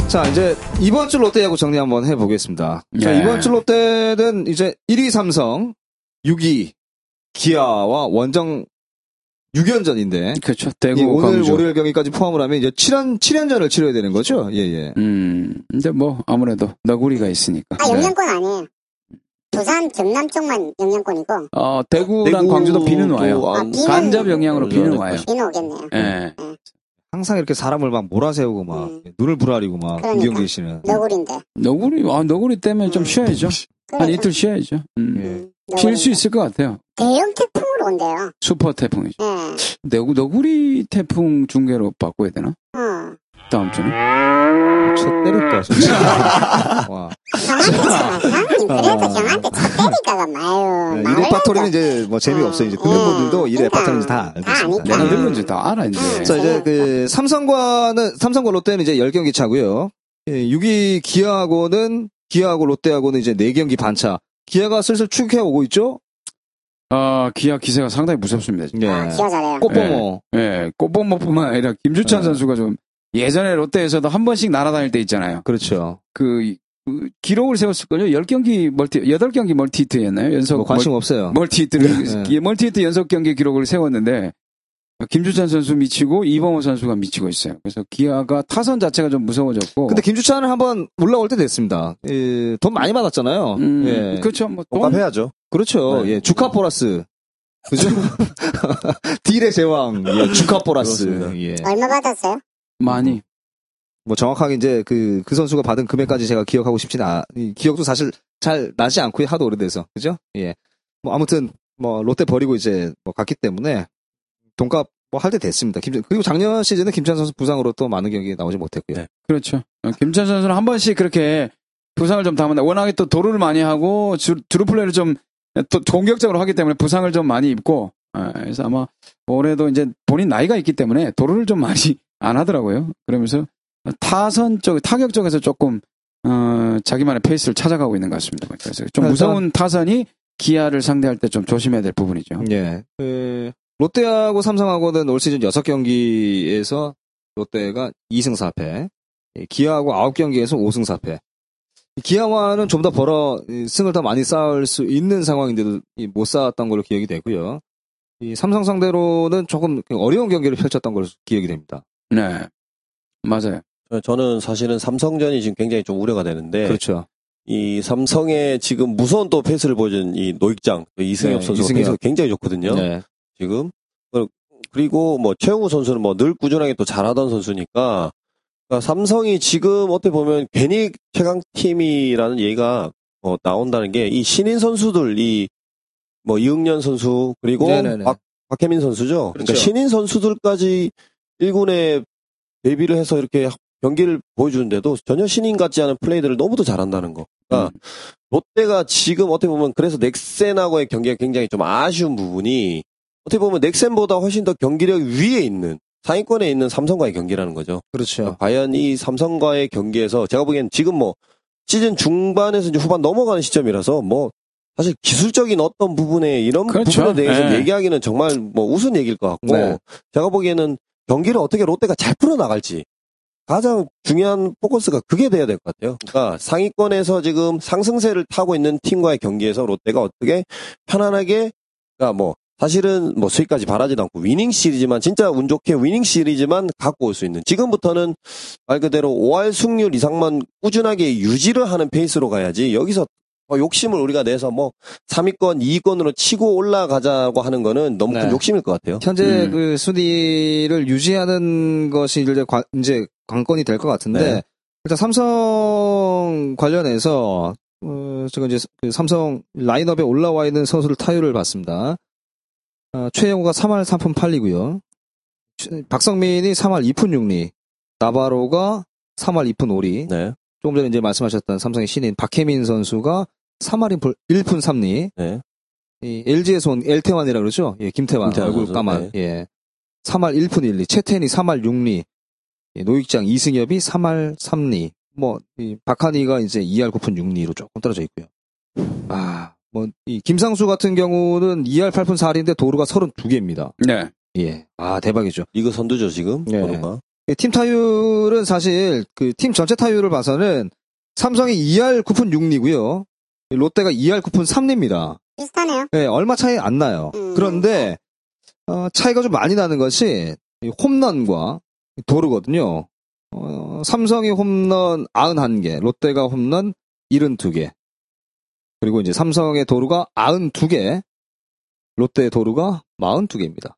자, 이제 이번 주 롯데 야구 정리 한번 해보겠습니다. 자, 네. 이번 주 롯데는 이제 1위 삼성, 6위 기아와 원정 6연전인데 그렇죠. 대구, 이 오늘 광주. 월요일 경기까지 포함을 하면 이제 7연 7연전을 치러야 되는 거죠. 예, 예. 음, 근데 뭐 아무래도 너구리가 있으니까. 아, 영양권 아니에요. 부산, 경남 쪽만 영양권이고, 어, 대구랑 대구도 광주도 비는 와요. 아, 비는- 간접 영향으로 비는 와요. 비는 오겠네요. 예. 항상 이렇게 사람을 막 몰아세우고 막 음. 눈을 부라리고 막 그러니까. 이경길 씨는 너구리인데. 너구리, 아, 너구리 때문에 좀 음. 쉬어야죠. 한 그래서, 이틀 쉬어야죠. 음. 음, 쉴수 너구리인데. 있을 것 같아요. 대형 태풍으로 온대요. 슈퍼 태풍이죠. 예. 너구, 너구리 태풍 중계로 바꿔야 되나? 어. 다음 주는? 쳐 때릴까 진짜. 와. 네, 이레파토리는 하죠. 이제 뭐 재미없어요. 이제 듣는 음, 분들도 이레파토리인지 다 그러니까. 알고 있습니다. 다 내가 건지 다 알아, 이제. 자, 이제 그 삼성과는 삼성과 롯데는 이제 10경기 차고요. 예, 6위 기아하고는 기아하고 롯데하고는 이제 4경기 반차. 기아가 슬슬 추격해 오고 있죠? 아, 기아 기세가 상당히 무섭습니다. 지금. 예. 아, 기아 잘해요. 꽃범호. 예, 꽃범호뿐만 아니라 김주찬 네. 선수가 좀 예전에 롯데에서도 한 번씩 날아다닐 때 있잖아요. 그렇죠. 그, 그 기록을 세웠을걸요? 10경기 멀티, 8경기 멀티 히트였나요? 연속. 뭐 관심 없어요. 멀티 히트를, 네. 예, 멀티 히트 연속 경기 기록을 세웠는데, 김주찬 선수 미치고 이범호 선수가 미치고 있어요. 그래서 기아가 타선 자체가 좀 무서워졌고. 근데 김주찬은 한번 올라올 때 됐습니다. 예, 돈 많이 받았잖아요. 음, 예. 그렇죠. 뭐, 돈, 복합해야죠. 그렇죠. 네. 예, 주카 보라스. 그죠? 딜의 제왕. 예, 주카 보라스. 그렇습니다. 예. 얼마 받았어요? 많이. 뭐 정확하게 이제 그, 그 선수가 받은 금액까지 제가 기억하고 싶지는 않, 이 기억도 사실 잘 나지 않고요. 하도 오래돼서. 그죠? 예. 뭐 아무튼 뭐 롯데 버리고 이제 뭐 갔기 때문에 돈값 뭐 할 때 됐습니다. 김, 그리고 작년 시즌은 김찬 선수 부상으로 또 많은 경기에 나오지 못했고요. 네. 그렇죠. 어, 김찬 선수는 한 번씩 그렇게 부상을 좀 당한다. 워낙에 또 도루를 많이 하고 주, 주루 플레이를 좀 또 공격적으로 하기 때문에 부상을 좀 많이 입고 아, 그래서 아마 올해도 이제 본인 나이가 있기 때문에 도루를 좀 많이 안 하더라고요. 그러면서 타선 쪽 타격 쪽에서 조금 어, 자기만의 페이스를 찾아가고 있는 것 같습니다. 그래서 좀 일단- 무서운 타선이 기아를 상대할 때 좀 조심해야 될 부분이죠. 예. 그, 롯데하고 삼성하고는 올 시즌 6경기에서 롯데가 2승 4패, 예, 기아하고 9경기에서 5승 4패. 기아와는 좀 더 벌어 이, 승을 더 많이 쌓을 수 있는 상황인데도 이, 못 쌓았던 걸로 기억이 되고요. 이 삼성 상대로는 조금 어려운 경기를 펼쳤던 걸로 기억이 됩니다. 네, 맞아요. 저는 사실은 삼성전이 지금 굉장히 좀 우려가 되는데 그렇죠. 이 삼성의 지금 무서운 또 페이스를 보여준 이 노익장 또 이승엽 네, 선수가 이승엽. 굉장히 좋거든요. 네. 지금 어, 그리고 뭐 최영우 선수는 뭐 늘 꾸준하게 또 잘하던 선수니까 그러니까 삼성이 지금 어떻게 보면 괜히 최강 팀이라는 얘기가 어, 나온다는 게 이 신인 선수들 이 뭐 이응년 선수 그리고 네네네. 박, 박혜민 선수죠. 그러니까 그렇죠. 신인 선수들까지 1군에 데뷔를 해서 이렇게 경기를 보여주는데도 전혀 신인 같지 않은 플레이들을 너무도 잘한다는 거. 그러니까 음. 롯데가 지금 어떻게 보면 그래서 넥센하고의 경기가 굉장히 좀 아쉬운 부분이 어떻게 보면 넥센보다 훨씬 더 경기력 위에 있는 상위권에 있는 삼성과의 경기라는 거죠. 그렇죠. 과연 이 삼성과의 경기에서 제가 보기엔 지금 뭐 시즌 중반에서 이제 후반 넘어가는 시점이라서 뭐 사실 기술적인 어떤 부분에 이런 그렇죠. 부분에 대해서 네. 얘기하기는 정말 뭐 우스운 얘기일 것 같고 네. 제가 보기에는 경기를 어떻게 롯데가 잘 풀어 나갈지 가장 중요한 포커스가 그게 돼야 될 것 같아요. 그러니까 상위권에서 지금 상승세를 타고 있는 팀과의 경기에서 롯데가 어떻게 편안하게 그러니까 뭐 사실은 뭐 스윕까지 바라지도 않고 위닝 시리즈만 진짜 운 좋게 위닝 시리즈만 갖고 올 수 있는 지금부터는 말 그대로 5할 승률 이상만 꾸준하게 유지를 하는 페이스로 가야지 여기서 뭐 욕심을 우리가 내서 뭐 3위권, 2위권으로 치고 올라가자고 하는 거는 너무 큰 네. 욕심일 것 같아요. 현재 음. 그 순위를 유지하는 것이 이제, 관, 이제 관건이 될 것 같은데 네. 일단 삼성 관련해서 어, 제가 이제 그 삼성 라인업에 올라와 있는 선수들 타율을 봤습니다. 어, 최형우가 3할 3푼 8리고요. 박석민이 3할 2푼 6리, 나바로가 3할 2푼 5리. 네. 조금 전에 이제 말씀하셨던 삼성의 신인 박해민 선수가 3할 1푼 3리. 네. 이 LG에서 온 엘태완이라 그러죠? 예, 김태완. 김태완 얼굴 까만. 네. 예. 3할 1푼 1리, 채태인이 3할 6리, 예, 노익장 이승엽이 3할 3리, 뭐, 이 박한이가 이제 2할 9푼 6리로 조금 떨어져 있고요. 아, 뭐, 이 김상수 같은 경우는 2할 8푼 4리인데 도루가 32개입니다. 네. 예. 아, 대박이죠. 리그 선두죠 지금. 네. 번호가. 예, 팀 타율은 사실 그 팀 전체 타율을 봐서는 삼성이 2할 9푼 6리고요. 롯데가 2할 9푼 3리입니다. 비슷하네요. 예, 얼마 차이 안 나요. 음. 그런데 어, 차이가 좀 많이 나는 것이 이 홈런과 도루거든요. 어, 삼성이 홈런 91개, 롯데가 홈런 72개. 그리고 이제 삼성의 도루가 92개, 롯데의 도루가 42개입니다.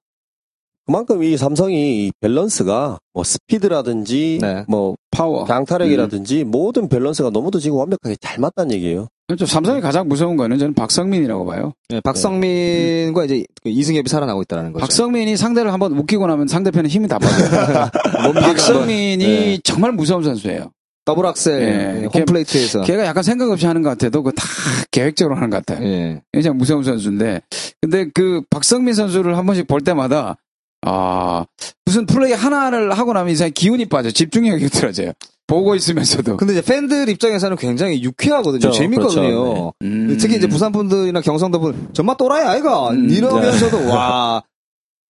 그만큼 이 삼성이 이 밸런스가 뭐 스피드라든지 네. 뭐 파워. 강타력이라든지 모든 밸런스가 너무도 지금 완벽하게 잘 맞다는 얘기예요. 그렇죠. 삼성이 가장 무서운 거는 저는 박석민이라고 봐요. 예, 박석민과 이제 그 이승엽이 살아나고 있다는 거죠. 박석민이 상대를 한번 웃기고 나면 상대편은 힘이 다 빠져요. 박석민이 네. 정말 무서운 선수예요. 더블 악셀 예, 예, 홈플레이트에서 걔 가 약간 생각 없이 하는 것 같아도 그 다 계획적으로 하는 것 같아요. 예. 굉장히 무서운 선수인데, 근데 그 박성민 선수를 한 번씩 볼 때마다 아 무슨 플레이 하나를 하고 나면 이상히 기운이 빠져 집중력이 흐트러져요. 보고 있으면서도. 근데 이제 팬들 입장에서는 굉장히 유쾌하거든요. 그렇죠, 재밌거든요. 그렇죠. 음. 특히 이제 부산 분들이나 경상도 분 정말 또라이 아이가 음, 이러면서도 와.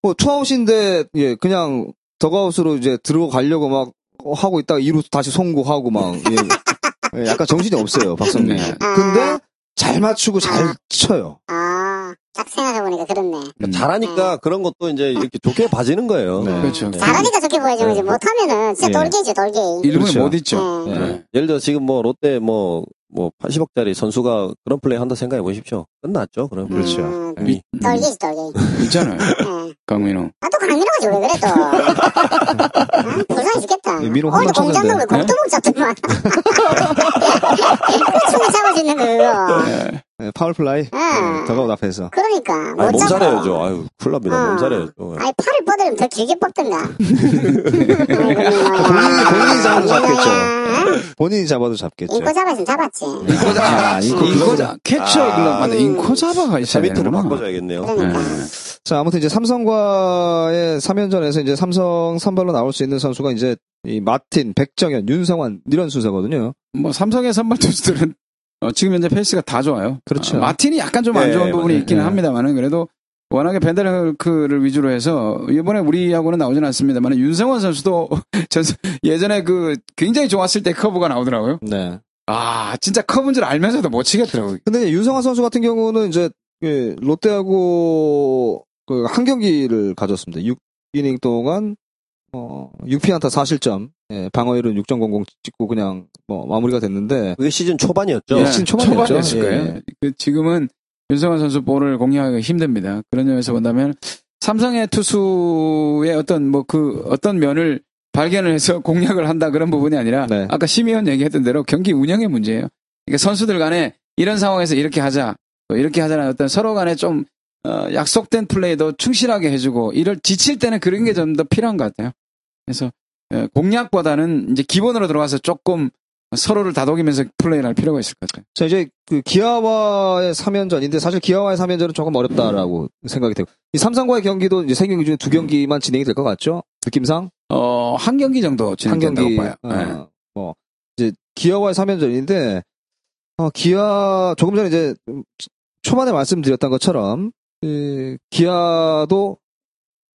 뭐 투아웃인데 예 그냥 더가웃으로 이제 들어가려고 막 하고 있다가 이루 다시 송구하고 막 예. 예, 약간 정신이 없어요 박성민. 네. 아, 근데 잘 맞추고 잘 쳐요. 아, 딱 생각해보니까 그렇네. 음. 잘하니까 그런 것도 이제 이렇게 좋게 봐지는 거예요. 네. 그렇죠. 잘하니까 좋게 보여주는 거지. 네. 못하면은 진짜 예. 돌게이죠, 돌게이. 일본에 그렇죠. 못 있죠. 예. 네. 예를 들어 지금 뭐 롯데 뭐, 뭐 80억짜리 선수가 그런 플레이 한다 생각해 보십시오. 끝났죠, 그럼. 그렇죠. 음, 미- 음, 돌게이지, 돌게이. 있잖아요. 예. 강민호. 아, 또 강민호가 왜 그래, 또. 어? 불쌍해 죽겠다. 예, 민호 오늘 홈런 공장도 왜 쳤는데. 공도목 잡더만. 충이 잡을 수 있는 그거. 예, 파울플라이 아. 예, 더가웃 앞에서. 그러니까, 아니, 못몸 잡아. 잘해야죠. 아유, 큰일 납니다. 어. 몸 잘해야죠. 아니, 팔을 뻗으면 더 길게 뻗던가. 본인이- 본인이 잡아도 잡겠죠. 어? 본인이 잡아도 잡겠죠. 인코 잡았으면 잡았지. 인코 잡아. 아, 인코 인코. 잡아. 캐쳐 아. 글러브. 맞네. 인코 잡아가 있어야 차비트로 되는구나. 바꿔줘야겠네요. 그러니까. 자, 아무튼 이제 삼성과의 3연전에서 이제 삼성 선발로 나올 수 있는 선수가 이제 이 마틴, 백정현, 윤성환 이런 순서거든요. 뭐 삼성의 선발 투수들은 어, 지금 현재 페이스가 다 좋아요. 그렇죠. 어, 마틴이 약간 좀안 네, 좋은 부분이 맞아요. 있기는 네. 합니다만은 그래도 워낙에 벤데르크를 위주로 해서 이번에 우리하고는 나오진 않습니다만 윤성원 선수도 전 예전에 그 굉장히 좋았을 때 커브가 나오더라고요. 네. 아 진짜 커브인 줄 알면서도 못 치겠더라고요. 근데 윤성환 선수 같은 경우는 이제 예, 롯데하고 그 한 경기를 가졌습니다. 6이닝 동안 어 6피안타 4실점, 예, 방어율은 6.00 찍고 그냥 뭐 마무리가 됐는데 그게 시즌 초반이었죠. 예, 시즌 초반이었죠. 초반이었을 예. 거예요. 그 지금은 윤성원 선수 볼을 공략하기가 힘듭니다. 그런 점에서 본다면 삼성의 투수의 어떤 뭐 그 어떤 면을 발견을 해서 공략을 한다 그런 부분이 아니라 네. 아까 심의원 얘기했던 대로 경기 운영의 문제예요. 그러니까 선수들 간에 이런 상황에서 이렇게 하자, 또 이렇게 하자는 어떤 서로 간에 좀 어, 약속된 플레이도 충실하게 해주고 이를 지칠 때는 그런 게 좀 더 필요한 것 같아요. 그래서 어, 공략보다는 이제 기본으로 들어가서 조금 서로를 다독이면서 플레이를 할 필요가 있을 것 같아요. 자, 이제 그 기아와의 3연전인데 사실 기아와의 3연전은 조금 어렵다라고 생각이 되고 이 삼성과의 경기도 이제 세 경기 중에 두 경기만 진행이 될 것 같죠? 느낌상 어, 한 경기 정도 한 진행된다고 경기 봐요. 어, 네. 뭐 이제 기아와의 3연전인데 어, 기아 조금 전에 이제 초반에 말씀드렸던 것처럼 이 기아도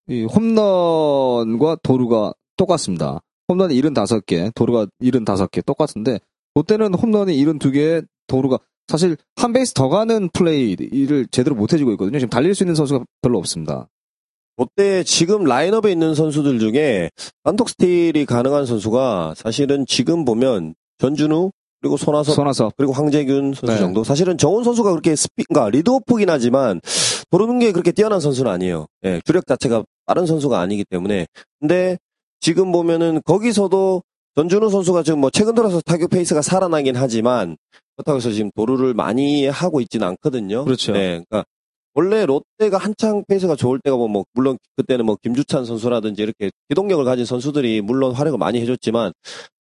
이 홈런과 도루가 똑같습니다. 홈런이 75개, 도루가 75개 똑같은데 롯데는 홈런이 72개, 도루가 사실 한 베이스 더 가는 플레이를 제대로 못 해주고 있거든요. 지금 달릴 수 있는 선수가 별로 없습니다. 롯데 지금 라인업에 있는 선수들 중에 단독 스틸이 가능한 선수가 사실은 지금 보면 전준우 그리고 손아섭 손아섭. 그리고 황재균 선수 네. 정도. 사실은 정훈 선수가 그렇게 스피, 그러니까 리드오프긴 하지만 도루는 게 그렇게 뛰어난 선수는 아니에요. 예, 주력 자체가 빠른 선수가 아니기 때문에. 근데 지금 보면은 거기서도 전준우 선수가 지금 뭐 최근 들어서 타격 페이스가 살아나긴 하지만 그렇다고 해서 지금 도루를 많이 하고 있지는 않거든요. 그렇죠. 네, 그러니까 원래 롯데가 한창 페이스가 좋을 때가 뭐, 뭐 물론 그때는 뭐 김주찬 선수라든지 이렇게 기동력을 가진 선수들이 물론 활약을 많이 해줬지만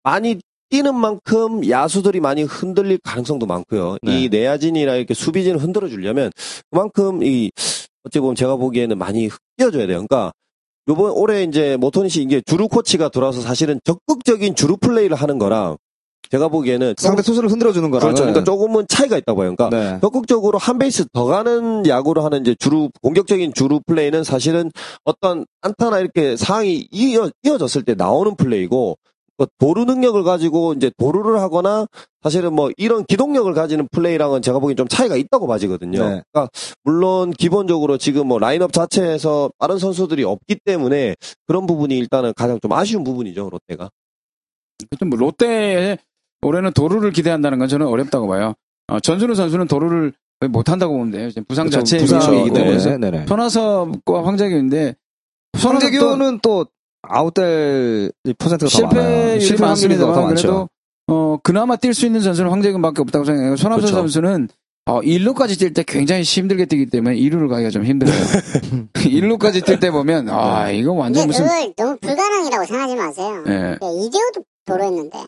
많이 뛰는 만큼 야수들이 많이 흔들릴 가능성도 많고요. 네. 이 내야진이나 이렇게 수비진을 흔들어 주려면 그만큼 이 어찌 보면 제가 보기에는 많이 뛰어줘야 돼요. 그러니까 요번 올해 이제 모토니시 이게 주루 코치가 들어와서 사실은 적극적인 주루 플레이를 하는 거랑 제가 보기에는 상대 투수를 흔들어 주는 거랑 그렇죠. 그러니까 조금은 차이가 있다고 봐요. 그러니까 네. 적극적으로 한 베이스 더 가는 야구를 하는 이제 주루 공격적인 주루 플레이는 사실은 어떤 안타나 이렇게 상황이 이어, 이어졌을 때 나오는 플레이고 그 도루 능력을 가지고 이제 도루를 하거나 사실은 뭐 이런 기동력을 가지는 플레이랑은 제가 보기엔 좀 차이가 있다고 봐지거든요. 네. 그러니까 물론 기본적으로 지금 뭐 라인업 자체에서 다른 선수들이 없기 때문에 그런 부분이 일단은 가장 좀 아쉬운 부분이죠 롯데가. 그좀 뭐 롯데 올해는 도루를 기대한다는 건 저는 어렵다고 봐요. 어, 전준우 선수는 도루를 거의 못한다고 보는데 지금 부상 그렇죠. 자체의 부상이기 문제이기 때문에. 때문에 네네. 손아섭과 황재규인데 손아섭도 황재규는 또 아웃될 퍼센트가 더 많아요. 실패율이 실패 확률이 더 많죠. 그래도 어 그나마 뛸 수 있는 선수는 황재균밖에 없다고 생각해요. 손아섭 그렇죠. 선수는 어 1루까지 뛸 때 굉장히 힘들게 뛰기 때문에 2루를 가기가 좀 힘들어요. 1루까지 뛸 때 보면 아 이거 근데 완전 무슨 그걸 너무 불가능이라고 생각하지 마세요. 예. 네, 이재호도 도로했는데.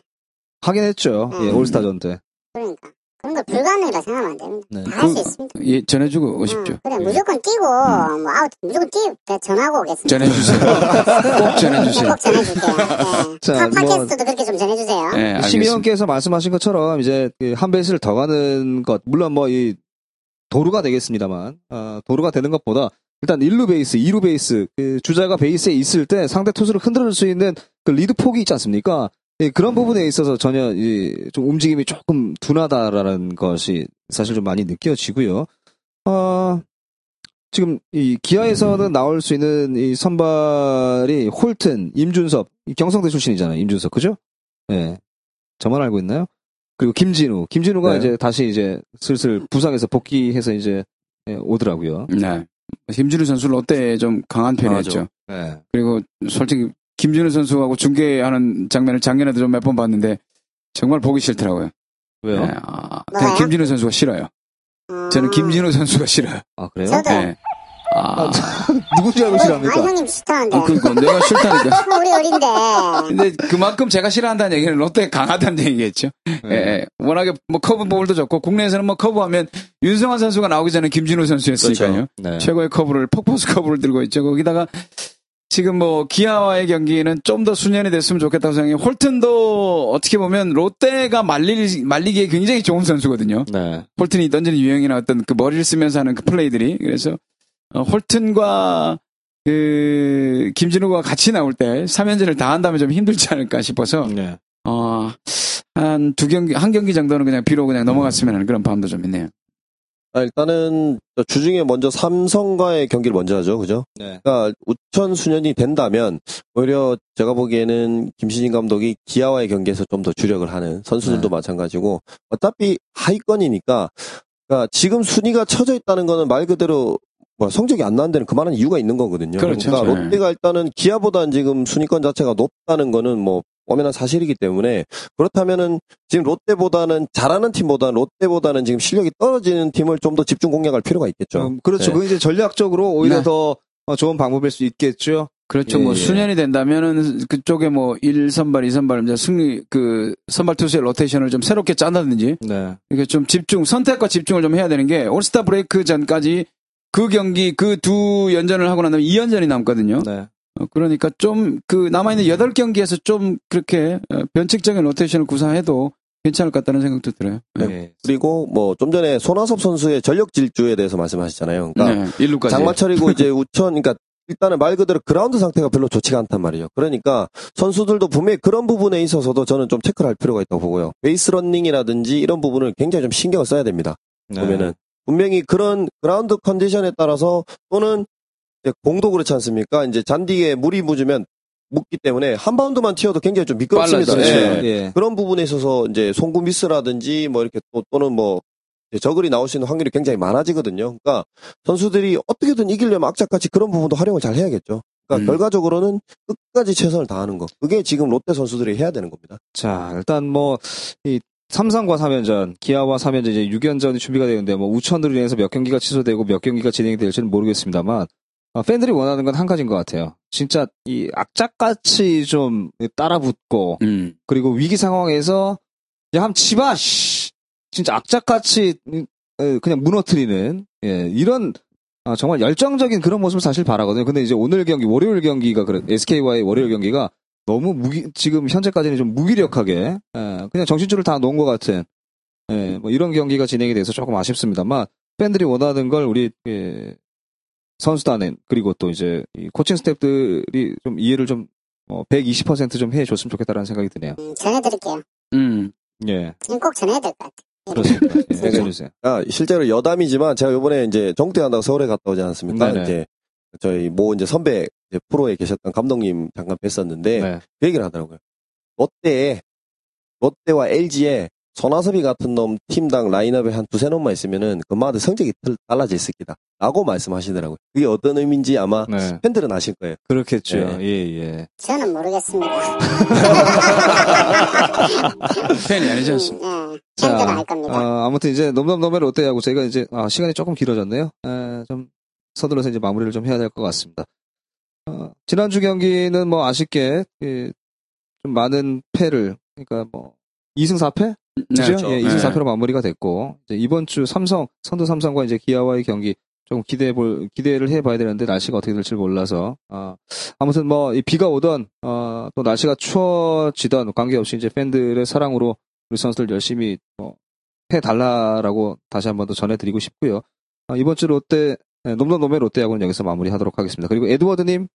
하긴 했죠. 예, 음. 올스타전 때. 그러니까. 그런 걸 불가능이라고 생각하면 안 됩니다. 네. 다할수 그- 있습니다. 예, 전해주고 오십시오. 응, 그래, 무조건 뛰고, 뭐, 아웃, 무조건 뛰, 내가 전화하고 오겠습니다. 전해주세요. 꼭 전해주세요. 꼭 전해줄게요. 예. 자, 팟- 뭐- 팟캐스트도 그렇게 좀 전해주세요. 예, 알겠습니다. 심의원께서 말씀하신 것처럼 이제 그한 베이스를 더 가는 것, 물론 뭐 이 도루가 되겠습니다만, 어, 도루가 되는 것보다 일단 1루 베이스, 2루 베이스, 그 주자가 베이스에 있을 때 상대 투수를 흔들을 수 있는 그 리드 폭이 있지 않습니까? 예, 그런 부분에 있어서 전혀 이, 좀 움직임이 조금 둔하다라는 것이 사실 좀 많이 느껴지고요. 어, 지금 이 기아에서는 나올 수 있는 이 선발이 홀튼, 임준섭, 이 경성대 출신이잖아요. 임준섭, 그죠? 예. 저만 알고 있나요? 그리고 김진우. 김진우가 네. 이제 다시 이제 슬슬 부상에서 복귀해서 이제 예, 오더라고요. 네. 김준우 선수 롯데에 좀 강한 편이었죠. 네. 그리고 솔직히 김준우 선수하고 중계하는 장면을 작년에도 좀 몇 번 봤는데 정말 보기 싫더라고요. 왜요? 네, 아? 그냥 김진우 선수가 싫어요. 음, 저는 김진우 선수가 싫어요. 아, 그래요? 저도. 네. 아, 누군지 알고 아, 싫어합니까? 형님 싫다는데. 아, 그니까 내가 싫다니까. 우리 어린데. 근데 그만큼 제가 싫어한다는 얘기는 롯데 강하다는 얘기겠죠. 예, 네. 예. 워낙에 뭐 커브 볼도 좋고 국내에서는 뭐 커브하면 윤성환 선수가 나오기 전에 김진우 선수였으니까요. 그렇죠. 네. 최고의 커브를 폭포수 커브를 들고 있죠. 거기다가 지금 뭐 기아와의 경기는 좀 더 순연이 됐으면 좋겠다고 생각해요. 홀튼도 어떻게 보면 롯데가 말리 말리기에 굉장히 좋은 선수거든요. 네. 홀튼이 던지는 유형이나 어떤 그 머리를 쓰면서 하는 그 플레이들이 그래서 어, 홀튼과 그 김진우가 같이 나올 때 3연전을 다 한다면 좀 힘들지 않을까 싶어서 네. 어, 한 두 경기 한 경기 정도는 그냥 비로 그냥 넘어갔으면 하는 그런 마음도 좀 있네요. 아, 일단은 주중에 먼저 삼성과의 경기를 먼저 하죠, 그죠? 네. 그러니까 우천 수년이 된다면 오히려 제가 보기에는 김신진 감독이 기아와의 경기에서 좀 더 주력을 하는 선수들도 네. 마찬가지고 어차피 하위권이니까 그러니까 지금 순위가 쳐져 있다는 거는 말 그대로 뭐 성적이 안 나는 데는 그만한 이유가 있는 거거든요. 그렇죠. 러니까 네. 롯데가 일단은 기아보다는 지금 순위권 자체가 높다는 거는 뭐 엄연한 사실이기 때문에 그렇다면은 지금 롯데보다는 잘하는 팀보다는 롯데보다는 지금 실력이 떨어지는 팀을 좀 더 집중 공략할 필요가 있겠죠. 음, 그렇죠. 네. 그게 이제 전략적으로 오히려 네. 더 어, 좋은 방법일 수 있겠죠. 그렇죠. 예, 뭐 예. 수년이 된다면은 그쪽에 뭐 1선발, 2선발 이제 승리 그 선발 투수의 로테이션을 좀 새롭게 짠다든지 네. 이게 좀 집중 선택과 집중을 좀 해야 되는 게 올스타 브레이크 전까지 그 경기 그 두 연전을 하고 난 다음에 2연전이 남거든요. 네. 어, 그러니까 좀 그 남아있는 8경기에서 좀 그렇게 어, 변칙적인 로테이션을 구사해도 괜찮을 것 같다는 생각도 들어요. 네. 네. 그리고 뭐 좀 전에 손아섭 선수의 전력 질주에 대해서 말씀하셨잖아요. 그러니까 네, 1루까지. 장마철이고 이제 우천, 그러니까 일단은 말 그대로 그라운드 상태가 별로 좋지가 않단 말이에요. 그러니까 선수들도 분명히 그런 부분에 있어서도 저는 좀 체크를 할 필요가 있다고 보고요. 베이스 런닝이라든지 이런 부분을 굉장히 좀 신경을 써야 됩니다. 네. 보면은 분명히 그런 그라운드 컨디션에 따라서 또는 공도 그렇지 않습니까? 이제 잔디에 물이 묻으면 묻기 때문에 한 바운드만 튀어도 굉장히 좀 미끄럽습니다. 예. 예. 그런 부분에 있어서 이제 송구 미스라든지 뭐 이렇게 또, 또는 뭐 저글이 나올 수 있는 확률이 굉장히 많아지거든요. 그러니까 선수들이 어떻게든 이기려면 악착같이 그런 부분도 활용을 잘 해야겠죠. 그러니까 음. 결과적으로는 끝까지 최선을 다하는 거. 그게 지금 롯데 선수들이 해야 되는 겁니다. 자, 일단 뭐, 이, 삼성과 3연전, 기아와 3연전, 이제 6연전이 준비가 되는데, 뭐, 우천으로 인해서 몇 경기가 취소되고 몇 경기가 진행이 될지는 모르겠습니다만, 어, 팬들이 원하는 건 한 가지인 것 같아요. 진짜, 이, 악착같이 좀 따라붙고, 음. 그리고 위기 상황에서, 야, 함 치바, 씨! 진짜 악착같이, 그냥 무너뜨리는, 예, 이런 아, 정말 열정적인 그런 모습을 사실 바라거든요. 근데 이제 오늘 경기, 월요일 경기가 그래, SK와의 월요일 경기가 너무 무기, 지금 현재까지는 좀 무기력하게, 예, 그냥 정신줄을 다 놓은 것 같은, 예, 뭐 이런 경기가 진행이 돼서 조금 아쉽습니다만, 팬들이 원하는 걸 우리, 예, 선수단은, 그리고 또 이제, 이 코칭 스태프들이 좀 이해를 좀, 어, 120%좀 해줬으면 좋겠다라는 생각이 드네요. 음, 전해드릴게요. 음. 예, 지금 꼭 전해야 될 것 같아요. 그렇습니다. 예, 네. 해주세요. 아, 실제로 여담이지만 제가 요번에 이제 정대한다고 서울에 갔다 오지 않았습니까? 네네. 이제 저희 모 이제 선배 이제 프로에 계셨던 감독님 잠깐 뵀었는데 네. 그 얘기를 하더라고요. 롯데에 롯데와 LG에 손아섭이 같은 놈 팀당 라인업에 한 두세 놈만 있으면은 그마다 성적이 틀- 달라질 수 있다. 라고 말씀하시더라고요. 그게 어떤 의미인지 아마 네. 팬들은 아실 거예요. 그렇겠죠. 네. 예, 예. 저는 모르겠습니다. 팬이 아니지 않습니까? 음, 예, 팬들은 알 겁니다. 어, 아무튼 이제 넘넘넘의 롯데하고 저희가 이제 아, 시간이 조금 길어졌네요. 에, 좀 서둘러서 이제 마무리를 좀 해야 될 것 같습니다. 어, 지난주 경기는 뭐 아쉽게 예, 좀 많은 패를 그러니까 뭐 2승 4패? 그죠? 그렇죠. 예, 네. 2승 4패로 마무리가 됐고 이제 이번 주 삼성 선두 삼성과 이제 기아와의 경기 좀 기대해 볼 기대를 해봐야 되는데 날씨가 어떻게 될지 몰라서 아, 아무튼 뭐이 비가 오던 어, 또 날씨가 추워지던 관계없이 이제 팬들의 사랑으로 우리 선수들 열심히 뭐 해달라라고 다시 한 번 더 전해드리고 싶고요. 아, 이번 주 롯데 놈놈놈의 롯데야구는 여기서 마무리하도록 하겠습니다. 그리고 에드워드님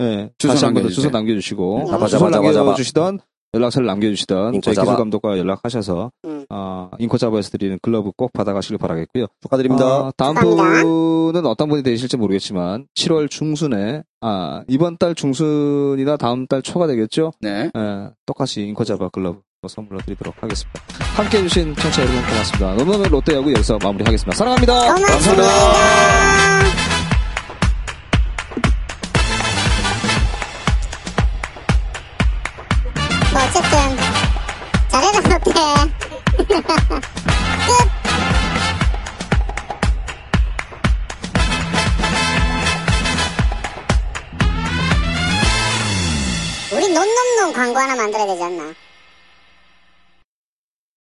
예, 주소 다시 한 번 더. 주소 남겨주시고 네. 잡아, 주소 잡아, 잡아, 잡아. 남겨주시던 연락처를 남겨주시던 저희. 기술 감독과 연락하셔서 음. 어, 인코 잡아에서 드리는 글러브 꼭 받아가시길 바라겠고요. 축하드립니다. 어, 다음 감사합니다. 분은 어떤 분이 되실지 모르겠지만 7월 중순에 아 이번 달 중순이나 다음 달 초가 되겠죠. 네. 예, 똑같이 인코 잡아 글러브 선물로 드리도록 하겠습니다. 함께 해주신 청취자 여러분 고맙습니다. 너무너무 롯데야구 여기서 마무리하겠습니다. 사랑합니다. 고맙습니다. 뭐 우리 논논논 광고 하